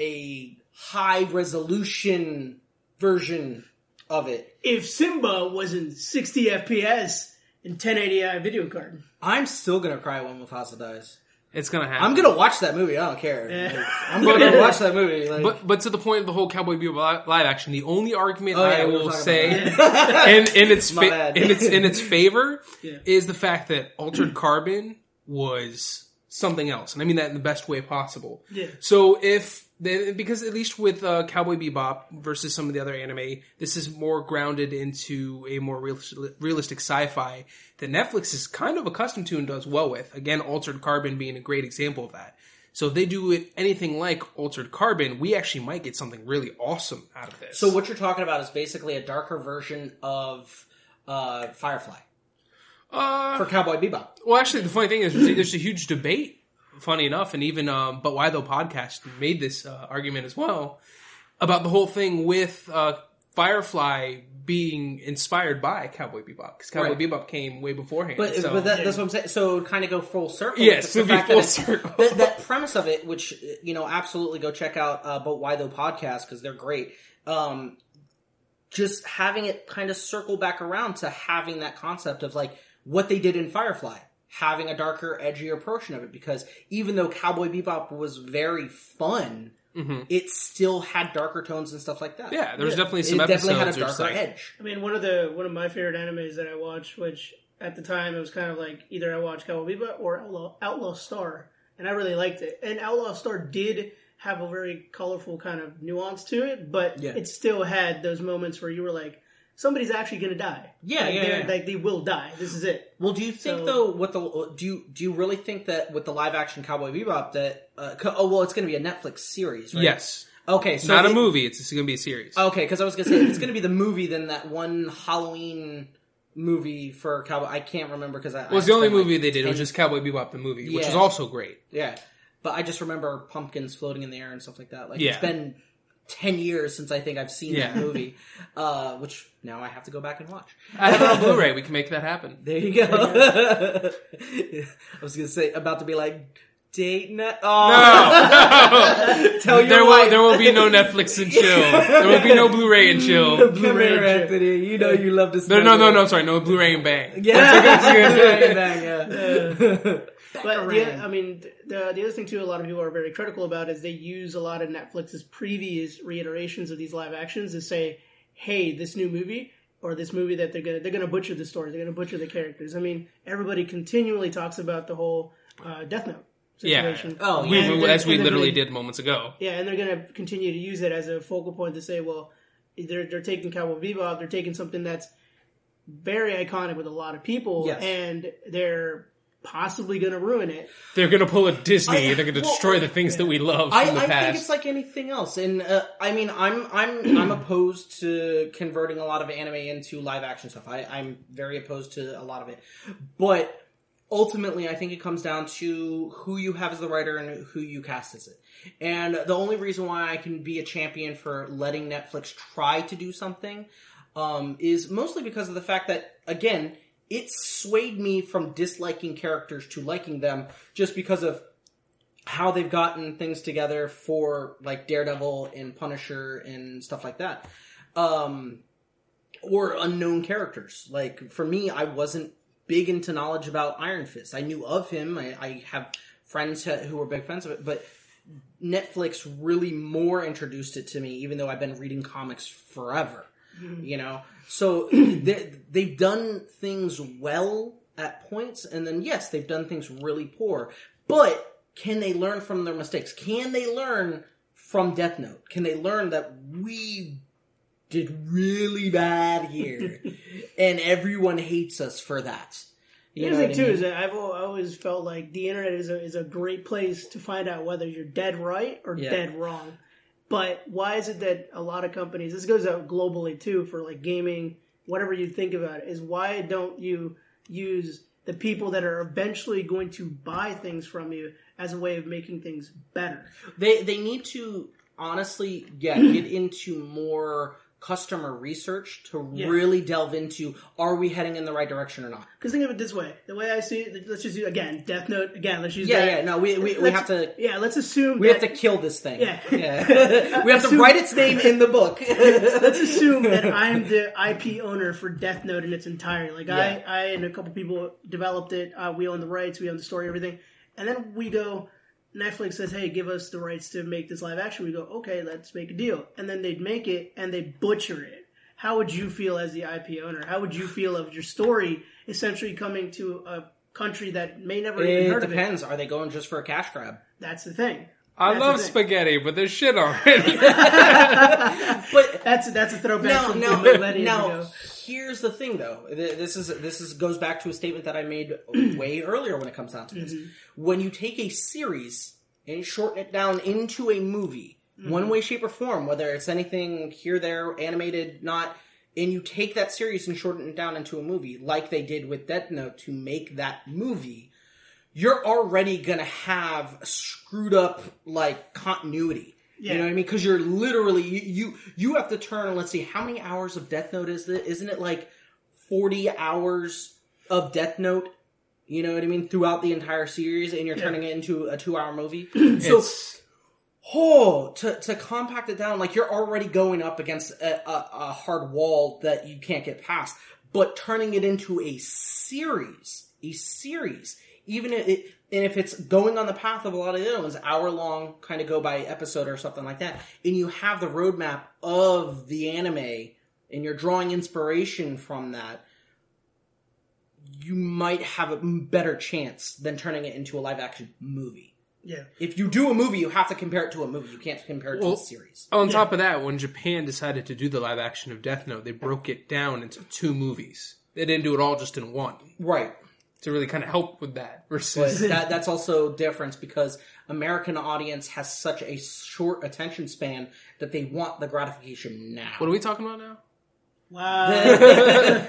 B: a high resolution version of it.
C: If Simba was in 60 FPS and 1080i video card,
B: I'm still gonna cry when Mufasa dies.
A: It's gonna happen.
B: I'm gonna watch that movie. I don't care.
C: Yeah.
B: Like, I'm gonna watch that movie. Like,
A: But but to the point of the whole Cowboy Bebop live action, the only argument
B: Oh, yeah,
A: I
B: we
A: will say in in its fa- in its in its favor
C: Yeah.
A: is the fact that Altered Carbon was something else, and I mean that in the best way possible.
C: Yeah.
A: So if they, because at least with uh, Cowboy Bebop versus some of the other anime, this is more grounded into a more real, realistic sci-fi that Netflix is kind of accustomed to and does well with. Again, Altered Carbon being a great example of that. So if they do it anything like Altered Carbon, we actually might get something really awesome out of this.
B: so what you're talking about is basically a darker version of uh, Firefly
A: uh,
B: for Cowboy Bebop.
A: Well, actually, the funny thing is, there's, there's a huge debate. Funny enough, and even um, but why though podcast made this uh, argument as well about the whole thing with uh, Firefly being inspired by Cowboy Bebop because Cowboy
B: Right.
A: Bebop came way beforehand.
B: But,
A: so.
B: but that, that's what I'm saying. So kind of go full circle.
A: Yes,
B: the
A: be
B: fact
A: full circle.
B: That, that premise of it, which you know, absolutely go check out. Uh, but why though podcast because they're great. Um, just having it kind of circle back around to having that concept of like what they did in Firefly, having a darker, edgier portion of it. Because even though Cowboy Bebop was very fun,
A: Mhm.
B: it still had darker tones and stuff like that.
A: yeah, there's
C: Yeah.
A: definitely
B: it
A: some
B: definitely had a
A: episodes where it's
B: darker
A: like,
B: edge.
C: I mean, one of the one of my favorite animes that I watched, which at the time it was kind of like either I watched Cowboy Bebop or Outlaw, Outlaw Star, and I really liked it. And Outlaw Star did have a very colorful kind of nuance to it, but
B: Yeah.
C: it still had those moments where you were like, somebody's actually going to die.
B: Yeah,
C: like,
B: yeah,
C: they're-
B: yeah.
C: like they will die. This is it.
B: Well, do you think
C: So-
B: though? What the do you do you really think that with the live action Cowboy Bebop that uh, co- oh well, it's going to be a Netflix series, right?
A: yes,
B: Okay, so
A: not a movie. It's, it's going to be a series.
B: Okay, because I was going to say it's going to be the movie, then that one Halloween movie for Cowboy. I can't remember because I
A: well, it's the only
B: spent, like,
A: movie they did. It was just Cowboy Bebop the movie, which is also great.
B: yeah. But I just remember pumpkins floating in the air and stuff like that. Like
A: Yeah.
B: it's been ten years since I think I've seen that movie, uh, which now I have to go back and watch.
A: I have it on Blu-ray. We can make that happen.
B: There you go. I was gonna say about to be like date night. Oh. Tell your
A: there will
B: wife.
A: there will be no Netflix and chill. There will be no Blu-ray and chill.
B: Come
C: Blu-ray
B: here,
C: and
B: Anthony. You know you love this.
A: No, no, no, no. Sorry, no Blu-ray and bang.
B: Yeah, yeah.
C: But the, I mean, the the other thing too, a lot of people are very critical about is they use a lot of Netflix's previous reiterations of these live actions to say, "Hey, this new movie or this movie that they're gonna they're gonna butcher the story, they're gonna butcher the characters." I mean, everybody continually talks about the whole uh, Death Note
A: Yeah.
C: situation.
B: Oh,
A: We,
B: yeah.
A: As we literally
C: gonna-
A: did moments ago.
C: Yeah, and they're gonna continue to use it as a focal point to say, well, they're they're taking Cowboy Bebop, they're taking something that's very iconic with a lot of people,
B: Yes.
C: and they're possibly gonna ruin it.
A: They're gonna pull a Disney.
B: I-
A: They're gonna
B: well,
A: destroy the things that we love
B: I, I think it's like anything else, and uh, I mean, I'm I'm I'm opposed to converting a lot of anime into live action stuff. I, I'm very opposed to a lot of it, but ultimately, I think it comes down to who you have as the writer and who you cast as it. And the only reason why I can be a champion for letting Netflix try to do something um, is mostly because of the fact that again, it swayed me from disliking characters to liking them just because of how they've gotten things together for like Daredevil and Punisher and stuff like that. Um, or unknown characters. Like for me, I wasn't big into knowledge about Iron Fist. I knew of him. I, I have friends who were big fans of it, but Netflix really more introduced it to me, even though I've been reading comics forever. Mm-hmm. You know, so they, they've done things well at points, and then yes, they've done things really poor. But can they learn from their mistakes? Can they learn from Death Note? Can they learn that we did really bad here, and everyone hates us for that? You know
C: the
B: what
C: thing
B: I
C: too
B: mean?
C: is that I've always felt like the internet is a is a great place to find out whether you're dead right or
B: Yeah.
C: dead wrong. But why is it that a lot of companies this goes out globally too for like gaming, whatever you think about it, is why don't you use the people that are eventually going to buy things from you as a way of making things better?
B: They they need to honestly, yeah, get into more customer research to
C: Yeah.
B: really delve into are we heading in the right direction or not?
C: Because think of it this way: the way I see it, let's just use again Death Note. Again, let's use
B: Yeah,
C: that.
B: yeah, no, we we, we have to
C: Yeah, let's assume
B: we have to kill this thing.
C: Yeah.
B: yeah. we have to write its name in the book.
C: let's assume that I'm the IP owner for Death Note in its entirety. Like
B: Yeah.
C: I, I and a couple people developed it. Uh, we own the rights. We own the story, everything. And then we go. Netflix says, "Hey, give us the rights to make this live action." We go, "Okay, let's make a deal." And then they'd make it and they butcher it. How would you feel as the IP owner? How would you feel of your story essentially coming to a country that may never even
B: it
C: heard of it?
B: depends. Are they going just for a cash grab?
C: That's the thing.
A: I love spaghetti, but there's shit on it.
B: But
C: That's that's a throwback
B: No,
C: no,
B: now,
C: millennium
B: now, here's the thing, though. This is this is goes back to a statement that I made way earlier when it comes down to this.
C: Mm-hmm.
B: When you take a series and shorten it down into a movie,
C: Mm-hmm.
B: one way, shape, or form, whether it's anything here, there, animated, not, and you take that series and shorten it down into a movie, like they did with Death Note to make that movie, you're already gonna have screwed up like continuity.
C: Yeah.
B: You know what I mean? Because you're literally you, you you have to turn. Let's see, how many hours of Death Note is it? Isn't it like forty hours of Death Note? You know what I mean? Throughout the entire series, and you're
C: Yeah.
B: turning it into a two-hour movie. so,
A: It's-
B: oh, to to compact it down, like you're already going up against a, a, a hard wall that you can't get past. But turning it into a series, a series, even if it, and if it's going on the path of a lot of the other ones, hour long, kind of go by episode or something like that, and you have the roadmap of the anime, and you're drawing inspiration from that, you might have a better chance than turning it into a live action movie.
C: Yeah.
B: If you do a movie, you have to compare it to a movie. You can't compare it to a series.
A: On
C: Yeah.
A: top of that, when Japan decided to do the live action of Death Note, they broke it down into two movies. They didn't do it all just in one
B: Right.
A: To really kind of help with that.
B: But
A: Versus,
B: that, that's also difference because American audience has such a short attention span that they want the gratification now.
A: what are we talking about now?
C: Wow.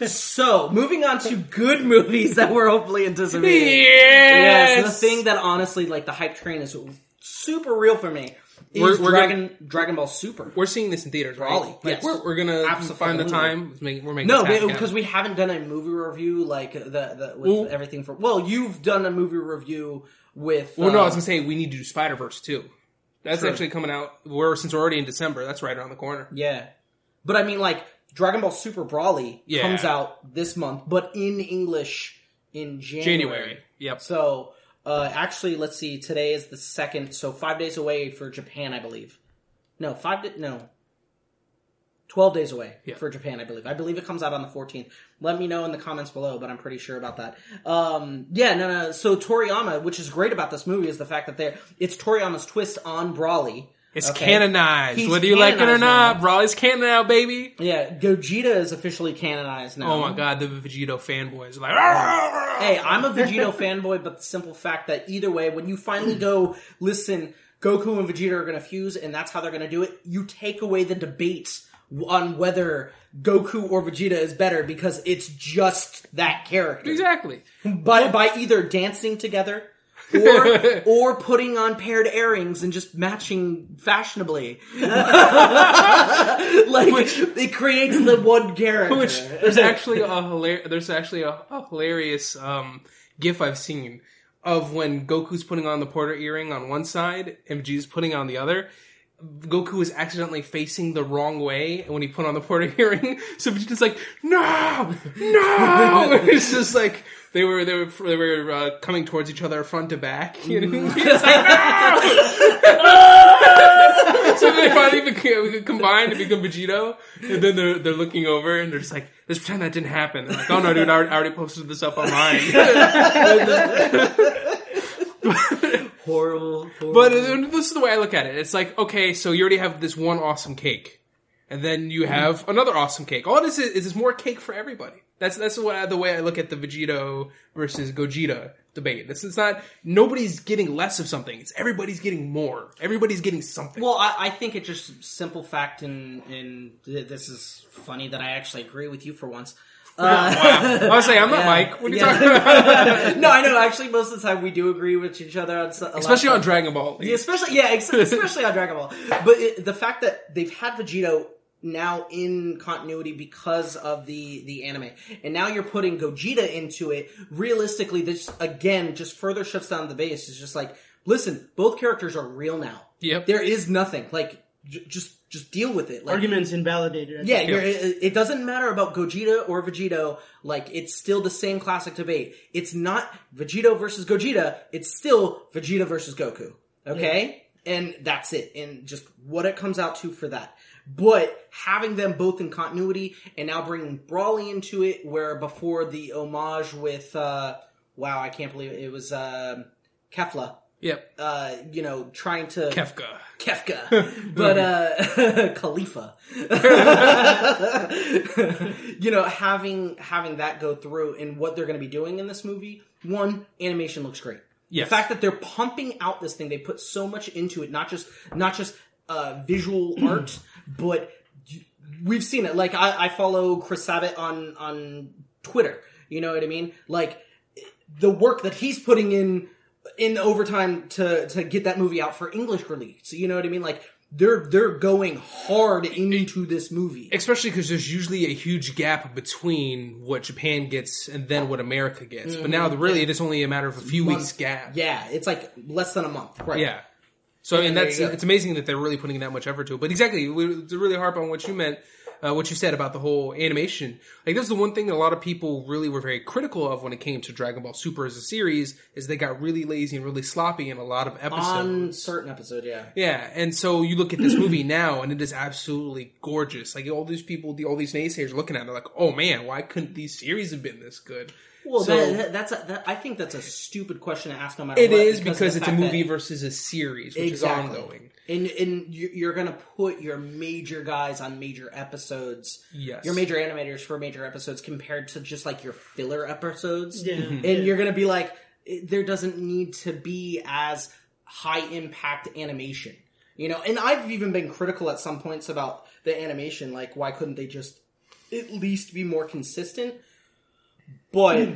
B: so, moving on to good movies that we're hopefully anticipating.
A: Yes,
B: Yes, the thing that honestly, like the hype train is super real for me
A: We're- we're
B: Dragon Dragon Ball Super.
A: We're seeing this in theaters, right?
B: Raleigh,
A: Like
B: yes.
A: we're, we're gonna
B: Absolutely.
A: find the time. Make- We're making
B: No, because we haven't done a movie review like the, the with
A: Well-
B: everything for. Well, you've done a movie review with.
A: Well, no,
B: uh,
A: I was gonna say we need to do Spider Verse too. That's
B: True.
A: actually coming out. We're since we're already in December. That's right around the corner.
B: Yeah. But I mean, like, Dragon Ball Super Broly
A: Yeah.
B: comes out this month, but in English in January.
A: January. Yep.
B: So, uh, actually, let's see, today is the second, so five days away for Japan, I believe. No, five, di- no. 12 days away
A: Yeah.
B: for Japan, I believe. I believe it comes out on the 14th. Let me know in the comments below, but I'm pretty sure about that. Um, yeah, no, no. So Toriyama, which is great about this movie, is the fact that they're, it's Toriyama's twist on Broly.
A: It's
B: Okay.
A: canonized,
B: He's
A: whether you like it or not.
B: now.
A: Broly's canon now, baby.
B: Yeah, Gogeta is officially canonized now.
A: Oh my god, the Vegito fanboys are like,
B: Hey, I'm a Vegito fanboy, but the simple fact that either way, when you finally go listen, Goku and Vegeta are going to fuse, and that's how they're going to do it. You take away the debate on whether Goku or Vegeta is better because it's just that character.
A: exactly.
B: By by either dancing together. Or or putting on paired earrings and just matching fashionably, like it creates the one character.
A: Which there's actually a hilar- there's actually a, a hilarious um, gif I've seen of when Goku's putting on the Potara earring on one side and Vegeta's putting on the other. Goku was accidentally facing the wrong way when he put on the Potara earring, so Vegeta's like, "No, no!" it's just like they were they were they were uh, coming towards each other front to back. You know, He's like, "No!" so they finally became, combined to become Vegito, and then they're they're looking over and they're just like, "Let's pretend that didn't happen." They're like, "Oh no, dude, I already posted this up online."
B: Horrible, horrible.
A: But uh, this is the way I look at it. It's like, okay, so you already have this one awesome cake, and then you have another awesome cake. All this is is more cake for everybody. That's that's what the way I look at the Vegito versus Gogeta debate. This is not nobody's getting less of something. It's everybody's getting more. Everybody's getting something.
B: Well, I, I think it's just simple fact, and and this is funny that I actually agree with you for once. Uh,
A: wow. I was saying I'm not
B: Yeah.
A: Mike. What are you
B: Yeah.
A: talking about?
B: no, I know. Actually, most of the time we do agree with each other on, so- a lot of
A: Especially on. Dragon Ball.
B: Yeah, especially yeah, ex- especially on Dragon Ball. But it, the fact that they've had Vegito now in continuity because of the the anime, and now you're putting Gogeta into it. Realistically, this again just further shuts down the base. It's just like, listen, both characters are real now.
A: Yep.
B: There is nothing like j- just just deal with it. Like,
C: Arguments invalidated. I
B: yeah, you're, it, it doesn't matter about Gogeta or Vegito. Like, it's still the same classic debate. It's not Vegito versus Gogeta. It's still Vegeta versus Goku. Okay? And that's it. And just what it comes out to for that. But having them both in continuity and now bringing Broly into it, where before the homage with, uh, wow, I can't believe it, it was, um Kefla,
A: Yep.
B: uh, you know, trying to.
A: Kefka.
B: Kefka, but uh, Khalifa. you know, having having that go through and what they're going to be doing in this movie. One, animation looks great.
A: Yes.
B: The fact that they're pumping out this thing, they put so much into it. Not just not just uh, visual art, but we've seen it. Like I, I follow Chris Sabat on on Twitter. You know what I mean? Like the work that he's putting in in overtime to to get that movie out for English release. You know what I mean? Like they're they're going hard into this movie.
A: Especially because there's usually a huge gap between what Japan gets and then what America gets. But now, really, it is only a matter of a few weeks gap.
B: Mm-hmm. Yeah, it's like less than a month. Right.
A: Yeah. So I mean, that's it's amazing that they're really putting that much effort to it. But exactly, we, to really harp on what you meant, uh, what you said about the whole animation. Like, this is the one thing that a lot of people really were very critical of when it came to Dragon Ball Super as a series, is they got really lazy and really sloppy in a lot of episodes.
B: On certain episode, yeah.
A: Yeah, and so you look at this movie now, and it is absolutely gorgeous. Like all these people, all these naysayers looking at it, like, oh man, why couldn't these series have been this good?
B: Well,
A: So-
B: that, that- that's a, that, I think that's a stupid question to ask no matter
A: It
B: what.
A: is
B: of
A: because it's a movie
B: that-
A: versus a series, which
B: Exactly.
A: is ongoing.
B: And and you- you're gonna put your major guys on major episodes.
A: Yes.
B: Your major animators for major episodes compared to just like your filler episodes.
C: Yeah. Mm-hmm.
B: And
C: Yeah.
B: you're gonna be like, there doesn't need to be as high impact animation. You know, and I've even been critical at some points about the animation. Like, why couldn't they just at least be more consistent? But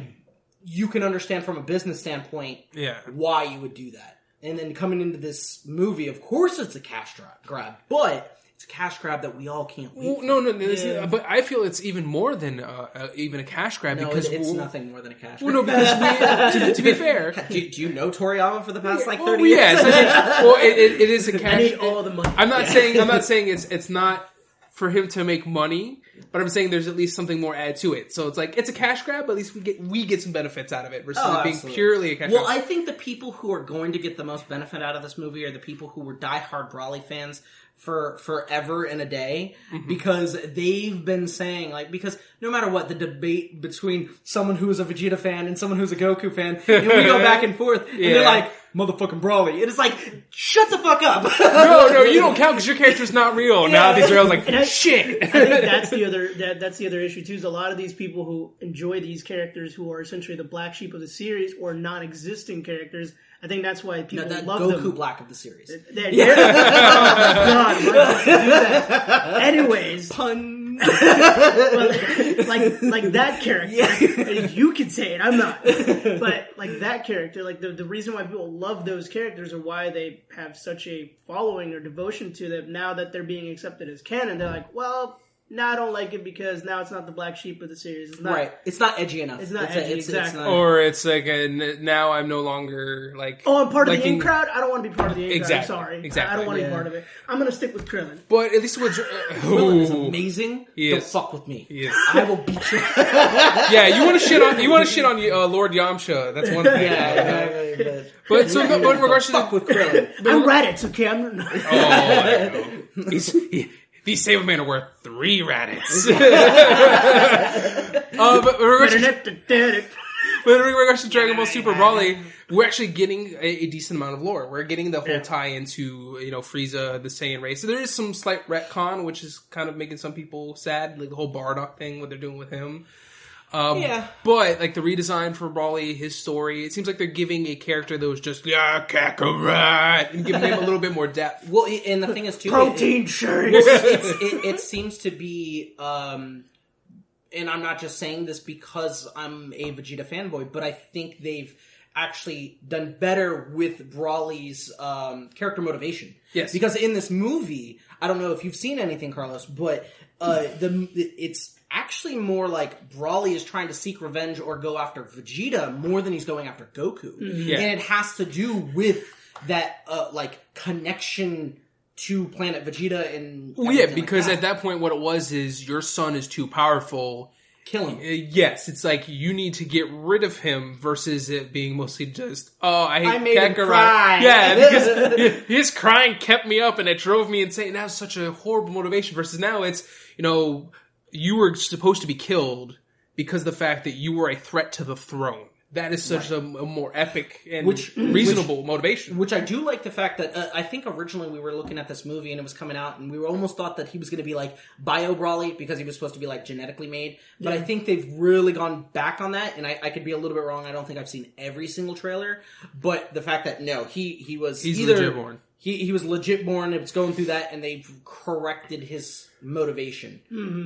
B: you can understand from a business standpoint
A: Yeah.
B: why you would do that. And then coming into this movie, of course, it's a cash grab, but it's a cash grab that we all can't wait.
A: Well, no, no, no this is- but I feel it's even more than uh, uh, even a cash grab
B: No,
A: because
B: it's
A: well,
B: nothing more than a cash
A: Well,
B: grab.
A: no, because we, to, to be fair,
B: do, do you know Toriyama for the past like
A: well,
B: thirty years?
A: yes, mean, well, it, it, it is a cash.
C: I need all the money.
A: I'm not saying I'm not saying it's it's not for him to make money, but I'm saying there's at least something more added to it. So it's like it's a cash grab, but at least we get we get some benefits out of it versus
B: Oh,
A: it being
B: absolutely.
A: purely a cash
B: Well,
A: grab.
B: Well, I think the people who are going to get the most benefit out of this movie are the people who were diehard Broly fans for forever and a day
A: Mm-hmm.
B: because they've been saying like because no matter what the debate between someone who is a Vegeta fan and someone who's a Goku fan and we go back and forth and
A: Yeah.
B: they're like motherfucking Broly and it's like shut the fuck up
A: no, no, you don't count because your character's not real. Now these girls like
C: And I-
A: shit.
C: I think that's the other that, that's the other issue too. Is a lot of these people who enjoy these characters who are essentially the black sheep of the series or non-existing characters. I think that's why people
B: that
C: love
B: Goku
C: them.
B: Black of the series
C: That- yeah. oh my god! why do that? Anyways,
B: pun
C: but, like like that character. You can say it. I'm not. But like that character, like the the reason why people love those characters or why they have such a following or devotion to them now that they're being accepted as canon, they're like, well, now I don't like it because now it's not the black sheep of the series. It's not.
B: right it's not edgy enough
C: It's not
B: a-
C: edgy, exactly.
B: not-
A: or it's like a, n- now I'm no longer like
C: Oh, I'm part of the
A: liking-
C: in crowd. I don't want to be part of the in crowd.
A: Exactly,
C: I'm sorry.
A: exactly,
C: I don't want to
B: yeah.
C: be part of it. I'm gonna stick with Krillin.
A: But at least with
B: Krillin is amazing
A: He
B: don't
A: is.
B: fuck with me
A: He is.
B: I will beat you
A: yeah, you want to shit on you want to shit on uh, Lord Yamcha. That's one thing.
B: yeah exactly but-
A: But so, but, but in regards to the,
B: fuck with Krillin
C: I'm Raditz, okay? I'm not.
A: Oh, I. He's, he, these Saibamen are worth three Raditz. uh, but in regards to, but in regards to Dragon Ball Super Broly, we're actually getting a, a decent amount of lore. We're getting the whole
C: Yeah.
A: tie into you know Frieza, the Saiyan race. So there is some slight retcon, which is kind of making some people sad, like the whole Bardock thing, what they're doing with him. Um,
B: Yeah.
A: But like the redesign for Broly, his story, it seems like they're giving a character that was just yeah Kakarot and giving him a little bit more depth.
B: Well, i- and the thing is too, it-
C: Protein shakes.
B: it's, it, it seems to be, um, and I'm not just saying this because I'm a Vegeta fanboy, but I think they've actually done better with Broly's um, character motivation.
A: Yes.
B: because in this movie, I don't know if you've seen anything, Carlos, but uh, the it's actually more like Broly is trying to seek revenge or go after Vegeta more than he's going after Goku,
A: Yeah.
B: and it has to do with that uh, like connection to Planet Vegeta and
A: Well, yeah,
B: everything like
A: because
B: that.
A: at that point, what it was is your son is too powerful.
B: kill
A: Uh,
B: him.
A: yes, it's like you need to get rid of him versus it being mostly just, oh, I hate
B: I made him cry.
A: Yeah, because his crying kept me up and it drove me insane. That was such a horrible motivation. Versus now, it's you know you were supposed to be killed because the fact that you were a threat to the throne. That is such a, a more epic and
B: Which-
A: reasonable motivation.
B: Which I do like the fact that uh, I think originally we were looking at this movie and it was coming out and we were almost thought that he was going to be like Bio Broly because he was supposed to be like genetically made. But I think they've really gone back on that and I, I could be a little bit wrong. I don't think I've seen every single trailer, but the fact that no, he he was
A: He's
B: either
A: legit born.
B: He he was legit born. It's going through that and they've corrected his motivation.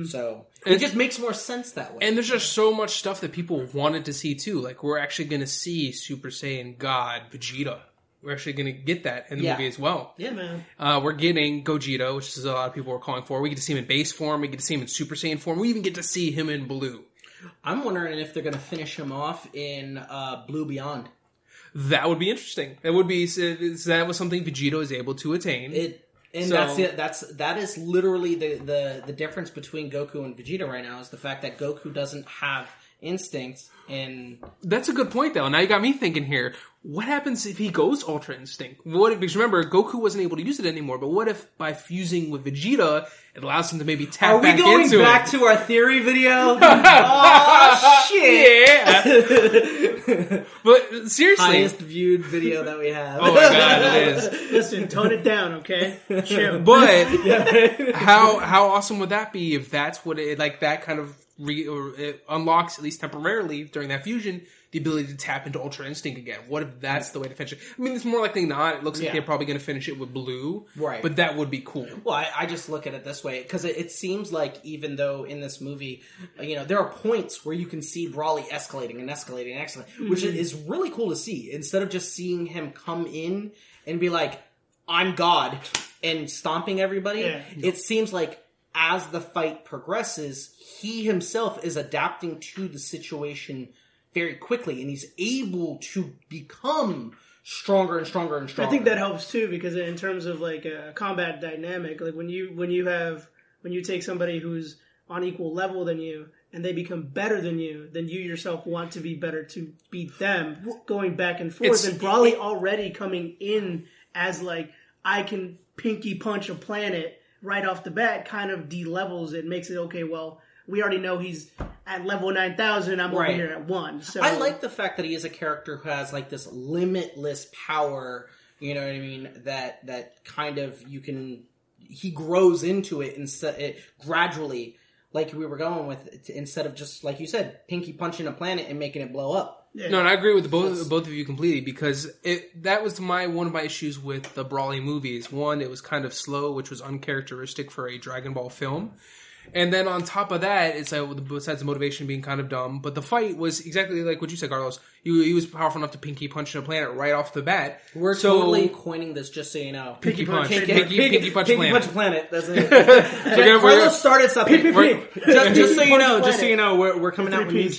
B: So it
A: And-
B: just makes more sense that way.
A: And there's just so much stuff that people wanted to see too. Like we're actually going to see Super Saiyan God Vegeta. We're actually going to get that in the
B: Yeah.
A: movie as well.
B: yeah,
C: Man.
A: Uh, we're getting Gogeta, which is a lot of people are calling for. We get to see him in base form. We get to see him in Super Saiyan form. We even get to see him in blue.
B: I'm wondering if they're going to finish him off in uh, Blue Beyond.
A: That would be interesting. That would be so that was something Vegeta is able to attain.
B: It and
A: So-
B: that's it. That's that is literally the, the the difference between Goku and Vegeta right now is the fact that Goku doesn't have instincts and
A: That's a good point, though. Now you got me thinking here. What happens if he goes Ultra Instinct? What if, because remember, Goku wasn't able to use it anymore. But what if by fusing with Vegeta, it allows him to maybe tap
B: Are we
A: back
B: going
A: into
B: back
A: it?
B: to our theory video? oh shit!
A: But seriously,
B: Highest viewed video that we have.
A: oh my god, it is.
C: Listen, tone it down, okay? Chill.
A: But how how awesome would that be if that's what it like that kind of re, or it unlocks at least temporarily during that fusion the ability to tap into Ultra Instinct again? What if that's the way to finish it? I mean, it's more likely not. It looks like
B: Yeah.
A: they're probably going to finish it with blue,
B: Right.
A: But that would be cool.
B: Well, I, I just look at it this way because it, it seems like even though in this movie, uh, you know, there are points where you can see Broly escalating and escalating and escalating, which is really cool to see. Instead of just seeing him come in and be like, "I'm God" and stomping everybody,
C: Yeah.
B: it seems like as the fight progresses, he himself is adapting to the situation very quickly, and he's able to become stronger and stronger and stronger.
C: I think that helps too because in terms of like a combat dynamic, like when you when you have when you take somebody who's on equal level than you and they become better than you, then you yourself want to be better to beat them, going back and forth.
A: It's-
C: and Broly already coming in as like I can pinky punch a planet right off the bat, kind of de-levels it, makes it okay. Well, we already know he's at level nine thousand. I'm over here at one. So
B: I like the fact that he is a character who has like this limitless power. You know what I mean? That that kind of you can. He grows into it instead it gradually, like we were going with, instead of just like you said, pinky punching a planet and making it blow up.
C: Yeah.
A: No, and I agree with both both of you completely because it that was my one of my issues with the Broly movies. One, it was kind of slow, which was uncharacteristic for a Dragon Ball film. And then on top of that, it's like besides the motivation being kind of dumb, but the fight was exactly like what you said, Carlos. He, he was powerful enough to pinky punch a planet right off the bat.
B: We're
A: So-
B: totally coining this, just so you know.
A: Pinky punch,
B: Pinky,
A: pinky, pinky, punch
B: pinky
A: planet.
B: punch planet. That's it.
A: gonna- we're-
B: Carlos started something.
A: We're-
B: just, just so you
C: Punch
B: know, just so you know, we're, we're coming out with new t-shirts.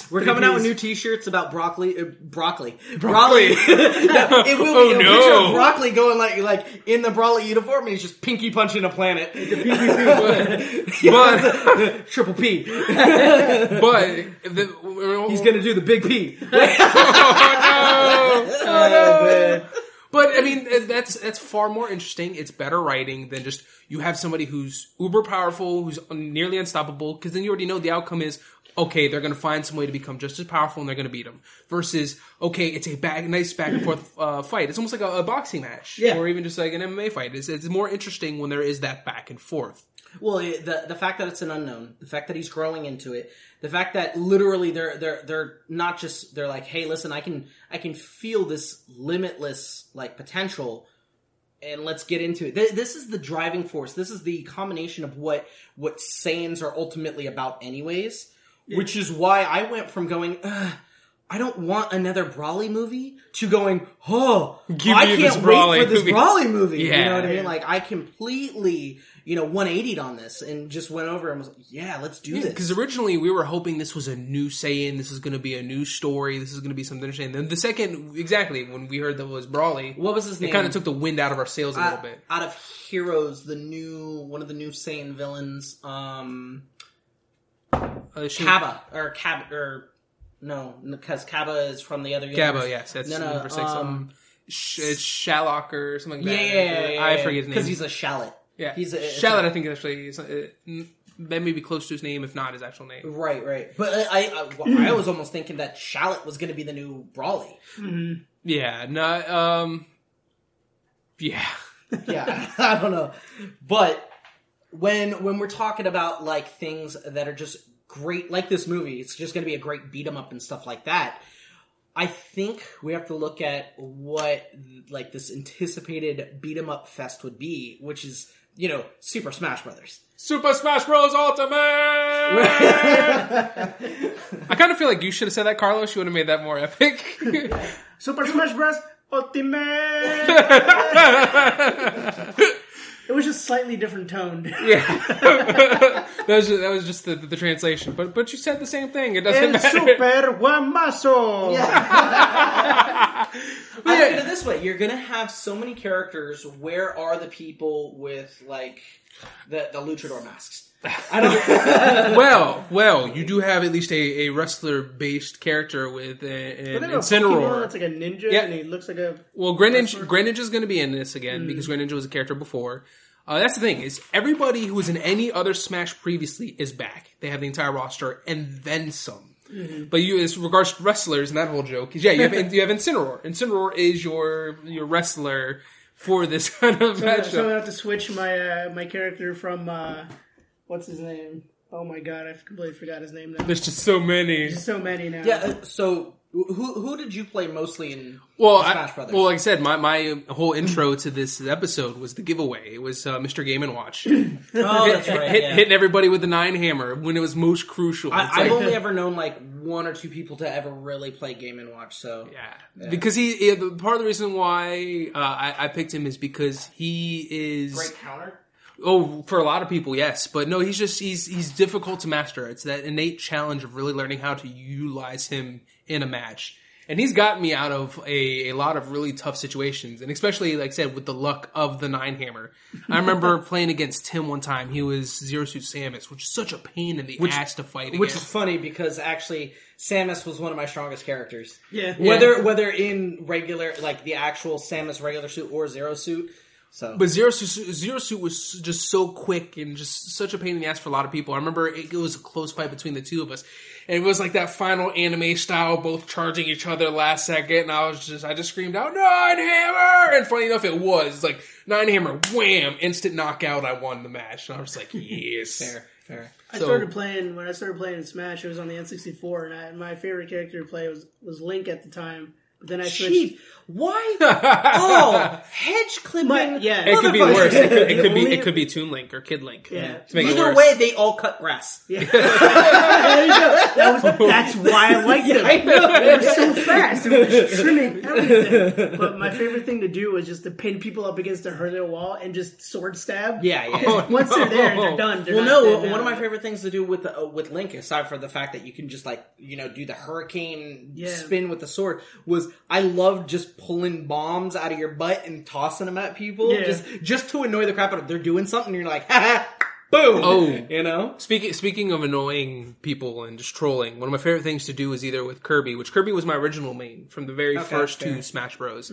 A: T-shirts.
B: We're coming out with new t-shirts about broccoli. Uh, broccoli.
A: Broccoli.
B: No, it will
A: Oh,
B: be a
A: no.
B: picture of broccoli going like like in the broccoli uniform, and he's just pinky punching a planet.
A: but
B: Triple P.
A: but the,
B: He's gonna do the big P.
A: oh no! But I mean, that's that's far more interesting. It's better writing than just you have somebody who's uber powerful, who's nearly unstoppable. Because then you already know the outcome is okay. They're going to find some way to become just as powerful, and they're going to beat them. Versus okay, it's a back, nice back and forth uh, fight. It's almost like a, a boxing match,
B: Yeah.
A: or even just like an MMA fight. It's, it's more interesting when there is that back and forth.
B: Well, the the fact that it's an unknown, the fact that he's growing into it, the fact that literally they're they're they're not just they're like, hey, listen, I can I can feel this limitless like potential, and let's get into it. Th- This is the driving force. This is the combination of what what Saiyans are ultimately about, anyways. Which is why I went from going. I don't want another Broly movie to going, oh,
A: Give
B: I can't
A: this
B: wait
A: Broly
B: for this
A: movie."
B: Broly movie. You know what I mean?
C: Yeah.
B: Like I completely, you know, 180'd on this and just went over and was like, yeah, let's do this.
A: Because originally we were hoping this was a new Saiyan, this is going to be a new story, this is going to be something interesting. Then the second, exactly, when we heard that it was Broly,
B: what was his
A: it kind of took the wind out of our sails a little bit.
B: out of Heroes, the new one of the new Saiyan villains, um,
A: Uh, she-
B: Cabba or Cabba or no, because Cabba is from the other.
A: Cabba,
B: universe.
A: yes, that's
B: No, no,
A: number six. Um,
B: um,
A: Sh- it's Shallock or something like
B: Yeah,
A: that.
B: yeah, yeah, yeah,
A: I forget his name.
B: because he's a shallot.
A: Yeah,
B: he's a-
A: Shallot. I think actually is, uh, that may be close to his name, if not his actual name.
B: Right, right. But I, I, well, I was almost thinking that Shallot was going to be the new Broly.
A: Yeah, no, um, yeah.
B: yeah, I don't know. But when when we're talking about like things that are just great, like this movie, it's just going to be a great beat 'em up and stuff like that. I think we have to look at what like this anticipated beat 'em up fest would be, which is you know Super Smash Brothers.
A: Super Smash Bros. Ultimate. I kind of feel like you should have said that, Carlos. You would have made that more epic.
C: Super Smash Bros. Ultimate. it was just slightly different toned.
A: yeah, that was just, that was just the, the translation. But but you said the same thing. It doesn't
C: El
A: matter.
C: Super Guamazo.
B: I look
A: Yeah.
B: at it this way: you're gonna have so many characters. Where are the people with like the the luchador masks? I don't.
A: well, well, you do have at least a, a wrestler based character with an
C: But they have a Pokemon
A: Incineroar.
C: that's like a ninja,
A: Yeah.
C: and he looks like a.
A: Well, Greninja, Greninja is going to be in this again because Greninja was a character before. Uh, that's the thing is everybody who was in any other Smash previously is back. They have the entire roster and then some. But you, as regards to wrestlers and that whole joke, is yeah, you have you have Incineroar. Incineroar is your your wrestler for this kind of
C: So,
A: matchup.
C: so I have to switch my uh, my character from uh, what's his name? Oh my god, I completely forgot his name now.
A: There's just so many.
C: There's so many now.
B: yeah. uh, So who who did you play mostly in
A: Well,
B: Smash
A: I,
B: Brothers?
A: well, like I said, my, my whole intro to this episode was the giveaway. It was uh, Mr. Game and Watch
B: oh, that's right.
A: Hit,
B: yeah.
A: hitting everybody with the nine hammer when it was most crucial. It's
B: I, I've
A: like-
B: only ever known like one or two people to ever really play Game and Watch. So
A: Yeah, because he yeah, the, part of the reason why uh, I, I picked him is because he is
B: great counter.
A: Oh for a lot of people yes, but no he's just he's he's difficult to master. It's that innate challenge of really learning how to utilize him in a match. And he's gotten me out of a, a lot of really tough situations, and especially, like I said, with the luck of the nine hammer. I remember playing against Tim one time. He was Zero Suit Samus, which is such a pain in the ass to fight
B: Which is funny because actually Samus was one of my strongest characters.
C: Yeah.
B: Whether whether in regular like the actual Samus regular suit or zero suit. So
A: But Zero Suit, Zero Suit was just so quick and just such a pain in the ass for a lot of people. I remember it, it was a close fight between the two of us, and it was like that final anime style, both charging each other last second. And I was just, I just screamed out Nine Hammer, and funny enough, it was It's like Nine Hammer, wham, instant knockout. I won the match, and I was like, yes,
B: fair, fair.
C: I
A: So-
C: started playing when I started playing Smash. It was on the N64, and I, my favorite character to play was was Link at the time. But then I switched.
B: Cheat. Why? oh, hedge clipping.
C: My- yeah.
A: It could be worse. It could, it could be it could be Toon Link or Kid Link.
C: Yeah.
A: to make it
B: Either
A: worse.
B: way, they all cut grass.
C: Yeah. There you go. That was- that's why I liked them.
B: I know.
C: They were so fast. It was trimming everything. But my favorite thing to do was just to pin people up against a hurler wall and just sword stab.
B: Yeah, yeah.
A: Oh,
C: Once they're there,
A: no.
C: they're done. They're
B: well, no.
C: dead
B: One
C: now.
B: of my favorite things to do with uh, with Link, aside from the fact that you can just like you know do the hurricane
C: Yeah.
B: spin with the sword, was I loved just pulling bombs out of your butt and tossing them at people,
C: Yeah.
B: just just to annoy the crap out of. Them. They're doing something, and you're like, ha ha, boom.
A: Oh.
B: you know.
A: Speaking speaking of annoying people and just trolling, one of my favorite things to do is either with Kirby, which Kirby was my original main from the very
B: Okay,
A: first
B: fair.
A: two Smash Bros.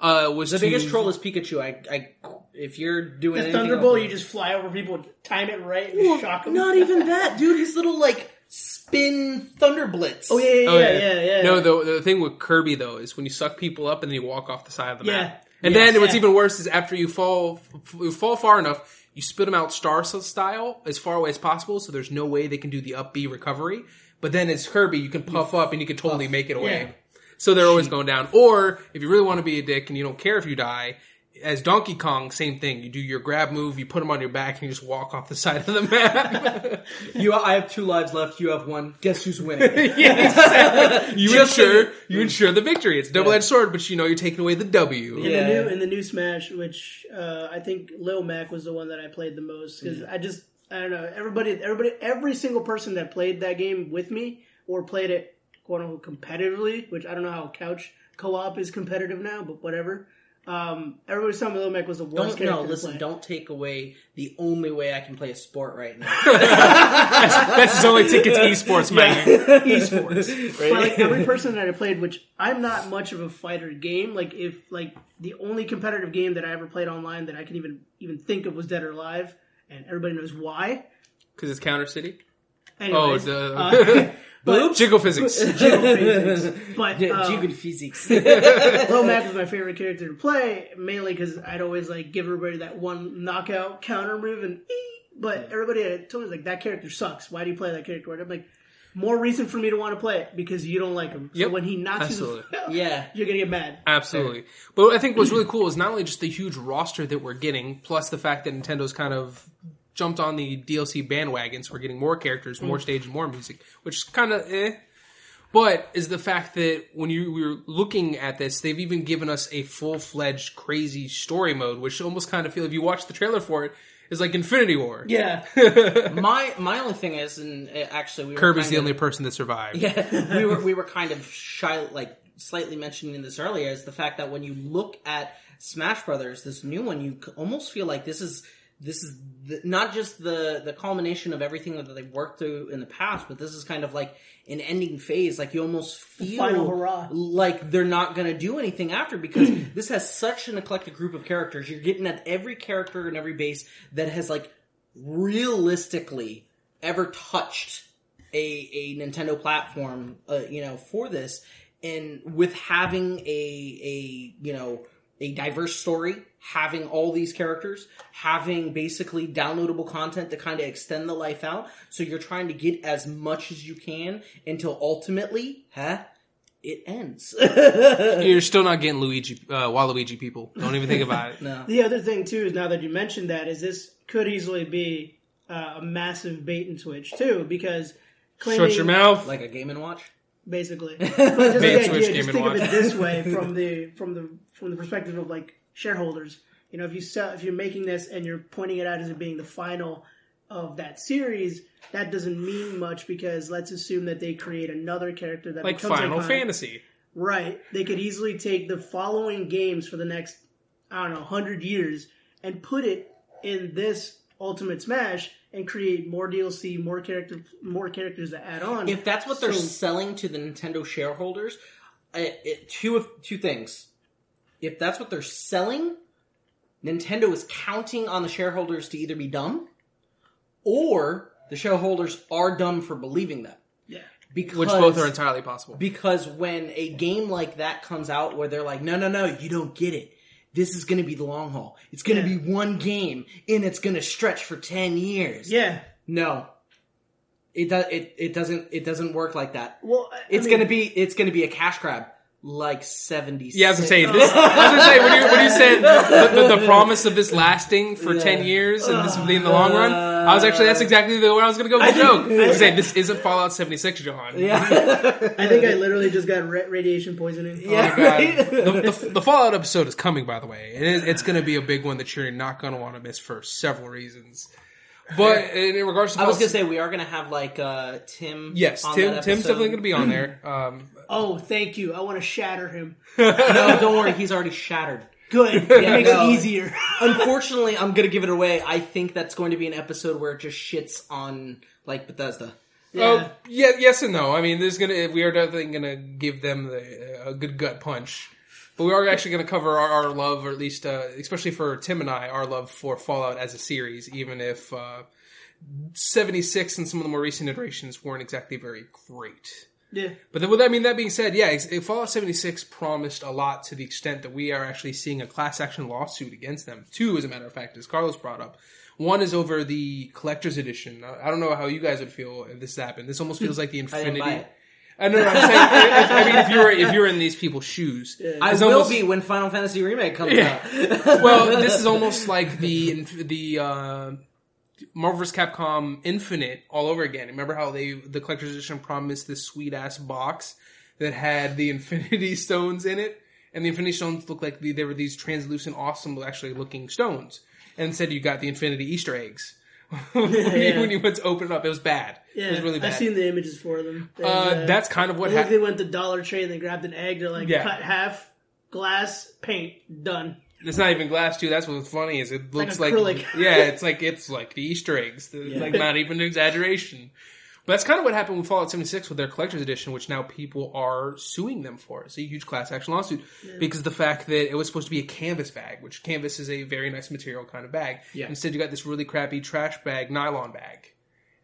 A: Uh, was
B: The
A: to-
B: biggest troll is Pikachu. I, I, if you're doing
C: The Thunderbolt, you just fly over people, time it right, and shock them.
B: Not even that, dude. His little like spin thunder blitz.
C: Oh yeah, yeah,
A: Oh,
C: yeah, yeah, yeah.
A: No, the the thing with Kirby though is when you suck people up and then you walk off the side of the
C: Yeah.
A: map. And
C: Yes,
A: then what's
C: yeah.
A: even worse is after you fall f- you fall far enough, you spit them out star style as far away as possible, so there's no way they can do the up B recovery. But then as Kirby, you can puff up and you can totally make it away.
C: Yeah.
A: So they're always going down. Or if you really want to be a dick and you don't care if you die, as Donkey Kong, same thing. You do your grab move, you put them on your back, and you just walk off the side of the map.
B: You, I have two lives left. You have one. Guess who's winning?
A: yeah, exactly. You
B: Just
A: ensure
B: you-
A: you ensure the victory. It's double edged sword, but you know you're taking away the W.
C: In
B: Yeah.
C: the new in the new Smash, which uh, I think Lil Mac was the one that I played the most because I just I don't know everybody everybody every single person that played that game with me or played it quote unquote competitively, which I don't know how couch co-op is competitive now, but whatever. Um, everybody was telling me Lil Mac was the worst
B: Don't
C: character.
B: no.
C: to
B: Listen,
C: play.
B: don't take away the only way I can play a sport right now.
A: That's his only ticket to esports, man.
C: esports. But like every person that I played, which I'm not much of a fighter game. Like if like the only competitive game that I ever played online that I can even even think of was Dead or Alive, and everybody knows why.
A: Because it's Counter City.
C: Anyways,
A: Oh, the-
C: uh, but
A: Jiggle physics.
C: jiggle physics. But
B: Yeah,
C: uh,
B: Jiggle physics.
C: Lil Mac was my favorite character to play, mainly because I'd always like give everybody that one knockout counter move, and but everybody had told me like that character sucks. Why do you play that character? I'm like, more reason for me to want to play it because you don't like him. So
A: Yep,
C: when he knocks
A: absolutely.
C: you, the
B: yeah.
C: you're gonna get mad.
A: Absolutely. But I think what's really cool is not only just the huge roster that we're getting, plus the fact that Nintendo's kind of jumped on the DLC bandwagon, so we're getting more characters, more stage, and more music, which is kind of eh. But is the fact that when you were looking at this, they've even given us a full fledged crazy story mode, which almost kind of feel if you watch the trailer for it, is like Infinity War.
C: Yeah,
B: My my only thing is, and uh, actually, we were
A: Kirby's the
B: of-
A: only person that survived.
B: Yeah, we were we were kind of shy, like slightly mentioning this earlier, is the fact that when you look at Smash Brothers, this new one, you almost feel like this is this is the, not just the the culmination of everything that they've worked through in the past, but this is kind of like an ending phase. Like you almost feel
C: final hurrah.
B: like they're not going to do anything after because this has such an eclectic group of characters. You're getting at every character and every base that has like realistically ever touched a, a Nintendo platform, uh, you know, for this, and with having a a you know a diverse story, having all these characters, having basically downloadable content to kind of extend the life out. So you're trying to get as much as you can until ultimately, huh? It ends.
A: You're still not getting Luigi, uh, Waluigi people. Don't even think about it.
B: no.
C: the other thing too is now that you mentioned that is this could easily be uh, a massive bait and switch too because claiming
A: Shut your mouth.
B: Like a Game and Watch.
C: Basically. But just the idea, just
A: Game and
C: think of it this way from the from the from the perspective of like shareholders. You know, if you sell, if you're making this and you're pointing it out as it being the final of that series, that doesn't mean much because let's assume that they create another character that
A: like
C: becomes
A: Final
C: iconic.
A: Fantasy.
C: Right. They could easily take the following games for the next, I don't know, 100 years and put it in this Ultimate Smash and create more DLC, more character, more characters to add on.
B: if that's what they're
C: So-
B: selling to the Nintendo shareholders, it, it, two of two things. If that's what they're selling, Nintendo is counting on the shareholders to either be dumb, or the shareholders are dumb for believing that.
C: yeah.
B: Because
A: Which both are entirely possible.
B: because when a game like that comes out where they're like, no, no, no, you don't get it. This is going to be the long haul. It's going to
C: Yeah.
B: be one game, and it's going to stretch for ten years.
C: Yeah.
B: No, it does. It, it doesn't. It doesn't work like that.
C: Well, I- I
B: It's
C: mean,
B: gonna be it's gonna be a cash grab like seventy.
A: Yeah, I was gonna say oh. this. I was gonna say when you when you said the, the, the promise of this lasting for
B: Yeah.
A: ten years and this being the uh, long run, I was actually that's exactly the where I was gonna go with the joke. I was saying this isn't Fallout seventy six, John.
B: Yeah,
C: I think I literally just got ra- radiation poisoning.
A: Oh
B: Yeah.
A: my god, the, the, the Fallout episode is coming. By the way, it is, it's going to be a big one that you're not going to want to miss for several reasons. But in, in regards to
B: I was gonna say we are gonna have like uh Tim.
A: yes,
B: on
A: Tim
B: that
A: Tim's
B: episode.
A: definitely going to be on there. Um,
C: Oh, thank you. I want to shatter him.
B: No, don't worry, he's already shattered.
C: Good. It
B: Yeah,
C: makes
B: no.
C: it easier.
B: Unfortunately, I'm gonna give it away. I think that's going to be an episode where it just shits on like Bethesda.
A: Oh, yeah, yes and no. I mean, there's gonna we are definitely gonna give them the, a good gut punch, but we are actually gonna cover our, our love, or at least, uh, especially for Tim and I, our love for Fallout as a series, even if uh, 76 and some of the more recent iterations weren't exactly very great.
C: Yeah.
A: But then, with that, I mean, that being said, yeah, ex- Fallout 76 promised a lot to the extent that we are actually seeing a class action lawsuit against them. Two, as a matter of fact, as Carlos brought up. One is over the collector's edition. I I don't know how you guys would feel if this happened. This almost feels like the Infinity. I know. what I'm saying. if, I mean, if you're if you're in these people's shoes,
B: I
A: it's
B: will
A: almost-
B: be when Final Fantasy Remake comes
A: Yeah.
B: out.
A: well, this is almost like the the uh, Marvel vs. Capcom Infinite all over again. Remember how they the collector's edition promised this sweet ass box that had the Infinity Stones in it, and the Infinity Stones looked like the, they were these translucent, awesome, actually looking stones. And said you got the Infinity Easter eggs. when, you,
C: Yeah.
A: when you went to open it up, it was bad.
C: Yeah,
A: it was really bad.
C: I've seen the images for them. They,
A: uh, that's kind of what happened.
C: they went to Dollar Tree and they grabbed an egg. They're like,
A: Yeah.
C: cut half, glass, paint, done.
A: It's not even glass too. That's what's funny is it looks like,
C: acrylic.
A: yeah, it's like it's like the Easter eggs. The- Like not even an exaggeration. But that's kind of what happened with Fallout 76 with their collector's edition, which now people are suing them for. It's a huge class action lawsuit because of the fact that it was supposed to be a canvas bag, which canvas is a very nice material kind of bag.
B: Yeah.
A: Instead, you got this really crappy trash bag, nylon bag.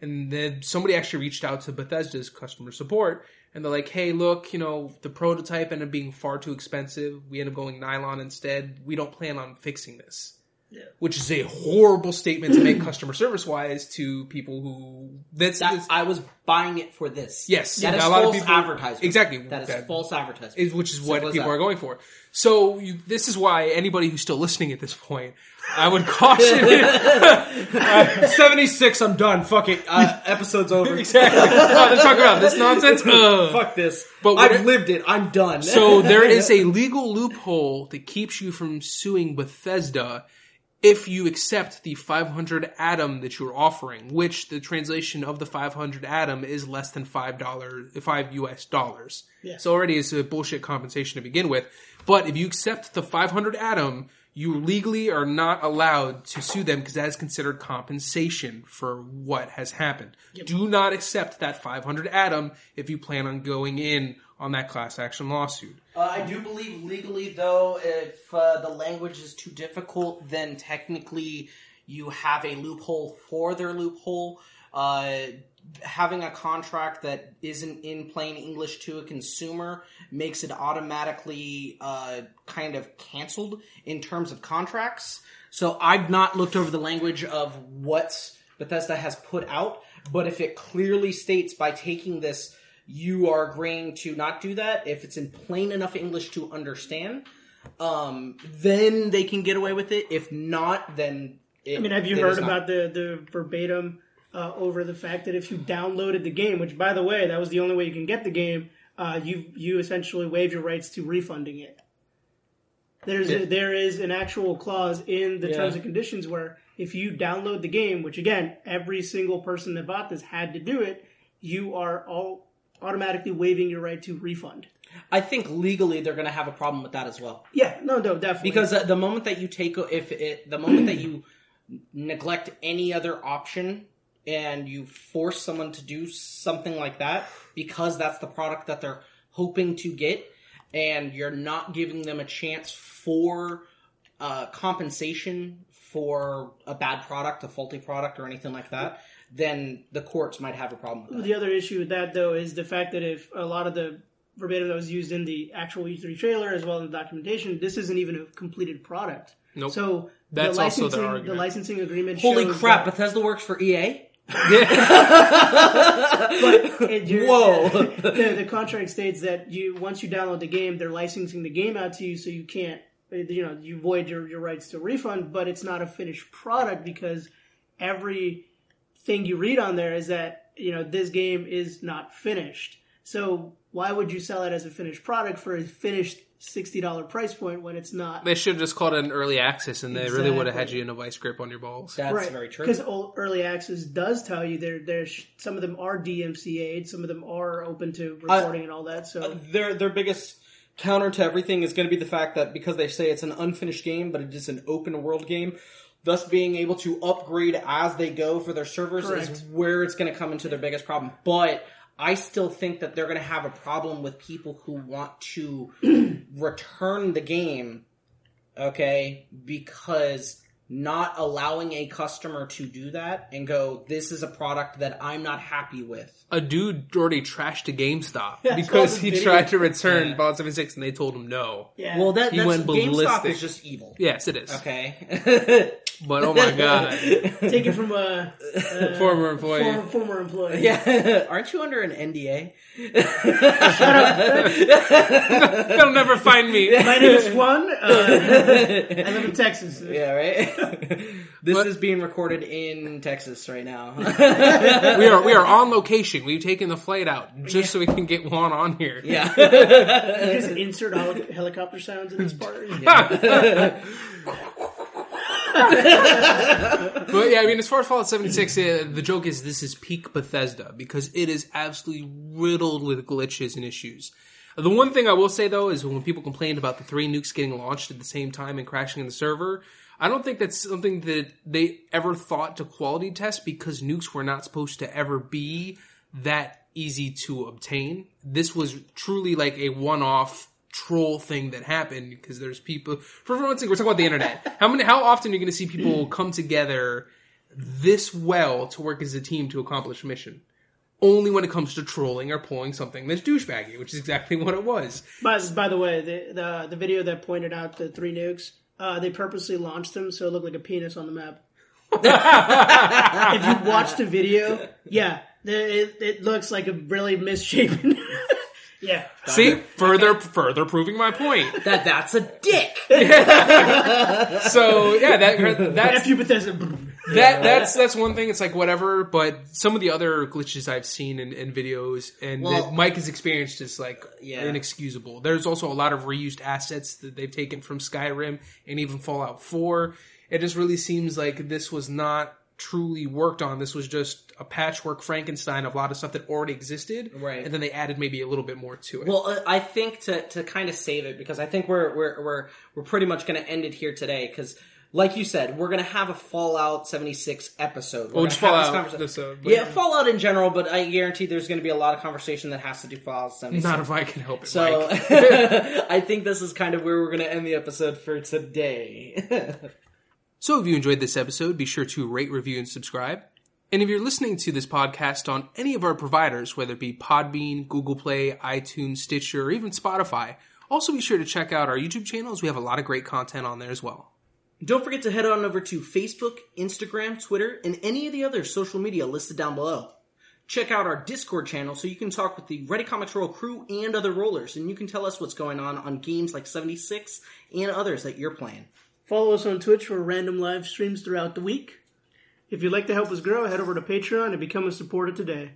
A: And then somebody actually reached out to Bethesda's customer support, and they're like, "Hey, look, you know, the prototype ended up being far too expensive. We end up going nylon instead. We don't plan on fixing this."
C: Yeah.
A: Which is a horrible statement to make customer service wise to people who that's,
B: That-
A: that's-
B: I was buying it for this.
A: yes,
B: that is
A: a lot
B: false
A: of people
B: advertisement.
A: exactly
B: That is
A: that-
B: false advertisement.
A: is- which is what
B: Simple
A: people are going for. So you, this is why anybody who's still listening at this point, I would caution.
B: Seventy six. I'm done. Fuck it. Uh, episode's over.
A: exactly. To talk about this nonsense. Ugh.
B: Fuck this.
A: But
B: I've
A: what-
B: lived it. I'm done.
A: So there is a legal loophole that keeps you from suing Bethesda if you accept the 500 atom that you're offering, which the translation of the 500 atom is less than five dollars, five US dollars.
C: Yeah.
A: So already it's a bullshit compensation to begin with. But if you accept the 500 atom, you legally are not allowed to sue them because that is considered compensation for what has happened. Do not accept that 500 atom if you plan on going in on that class action lawsuit.
B: Uh, I do believe legally, though, if uh, the language is too difficult, then technically you have a loophole for their loophole. Uh, having a contract that isn't in plain English to a consumer makes it automatically uh, kind of canceled in terms of contracts. So I've not looked over the language of what Bethesda has put out, but if it clearly states by taking this you are agreeing to not do that if it's in plain enough english to understand um then they can get away with it if not then it,
C: I mean, have you heard about the, the verbatim uh, over the fact that if you downloaded the game, which by the way, that was the only way you can get the game, uh, you you essentially waive your rights to refunding it. There's a, there is an actual clause in the
B: Yeah.
C: terms and conditions where if you download the game, which again every single person that bought this had to do it, you are all automatically waiving your right to refund.
B: i think legally they're going to have a problem with that as well
C: Yeah, no, no, definitely
B: because uh, the moment that you take if it the moment that you neglect any other option and you force someone to do something like that because that's the product that they're hoping to get and you're not giving them a chance for uh, compensation for a bad product a faulty product or anything like that then the courts might have a problem with that
C: The other issue with that, though, is the fact that if a lot of the verbatim that was used in the actual E3 trailer as well as the documentation, this isn't even a completed product.
A: Nope.
C: So
A: That's
C: the
A: also
C: licensing,
A: their
C: the licensing agreement.
B: holy
C: shows
B: crap
C: that-
B: bethesda works for ea
C: it- you're-
B: Whoa.
C: the, the contract states that you once you download the game, they're licensing the game out to you, so you can't, you know, you void your, your rights to refund. But it's not a finished product because every thing you read on there is that you know this game is not finished. So why would you sell it as a finished product for a finished sixty dollar price point when it's not?
A: They should have just called it an early access, and they really would have had you in a vice grip on your balls.
B: that's very true
C: Because early access does tell you there. There's some of them are DMCA'd, some of them are open to uh, recording and all that. So uh,
B: their their biggest counter to everything is going to be the fact that because they say it's an unfinished game, but it is an open world game, thus being able to upgrade as they go for their servers is where it's going to come into their biggest problem. But I still think that they're going to have a problem with people who want to return the game, okay, because not allowing a customer to do that and go, this is a product that I'm not happy with.
A: A dude already trashed a GameStop
C: Yeah,
A: because he
C: video.
A: tried to return
B: Yeah.
A: Fallout 76 and they told him no.
C: yeah,
B: Well, that
A: He
B: that's,
A: went
B: GameStop is just evil.
A: Yes, it is.
B: Okay.
A: but oh my god,
C: Take it from a, a
A: former employee.
C: former, former employee.
B: Yeah, aren't you under an NDA?
A: They'll never find me.
C: My name is Juan. Uh, I live in Texas.
B: Yeah, right. this
A: But-
B: is being recorded in Texas right now.
A: We are we are on location. We've taken the flight out just so we can get Juan on here.
B: yeah.
C: Just insert heli- helicopter sounds in this part.
A: But yeah, I mean, as far as Fallout 76, uh, the joke is this is peak Bethesda because it is absolutely riddled with glitches and issues. The one thing I will say though is when people complained about the three nukes getting launched at the same time and crashing in the server, I don't think that's something that they ever thought to quality test because nukes were not supposed to ever be that easy to obtain. This was truly like a one-off troll thing that happened because there's people for one thing we're talking about the internet how many how often are you going to see people come together this well to work as a team to accomplish a mission only when it comes to trolling or pulling something that's douchebaggy which is exactly what it was
C: By, by the way, the, the the video that pointed out the three nukes, uh, they purposely launched them so it looked like a penis on the map. if you watch the video, yeah, the, it, it looks like a really misshapen. Yeah,
A: see further further proving my point
B: that that's a dick.
A: so yeah that that's
C: F you Bethesda.
A: that that's that's one thing. It's like whatever, but some of the other glitches I've seen in, in videos and
B: Well-
A: that Mike has experienced is like
B: Yeah.
A: inexcusable. There's also a lot of reused assets that they've taken from Skyrim and even Fallout 4. It just really seems like this was not truly worked on. This was just a patchwork Frankenstein of a lot of stuff that already existed,
B: Right.
A: And then they added maybe a little bit more to it.
B: Well, uh, I think to to kind of save it because I think we're we're we're we're pretty much going to end it here today because. Like you said, we're gonna have a Fallout 76 episode. We're
A: Well, just Fallout,
B: this
A: uh,
B: yeah, Fallout in general, but I guarantee there's gonna be a lot of conversation that has to do Fallout 76.
A: not if I can help it,
B: So. I think this is kind of where we're going to end the episode for today.
A: So if you enjoyed this episode, be sure to rate, review, and subscribe. And if you're listening to this podcast on any of our providers, whether it be Podbean, Google Play, iTunes, Stitcher, or even Spotify, also be sure to check out our YouTube channels. We have a lot of great content on there as well.
B: Don't forget to head on over to Facebook, Instagram, Twitter, and any of the other social media listed down below. Check out our Discord channel so you can talk with the Ready Comics Roll crew and other rollers, and you can tell us what's going on on games like 76 and others that you're playing.
C: Follow us on Twitch for random live streams throughout the week. If you'd like to help us grow, head over to Patreon and become a supporter today.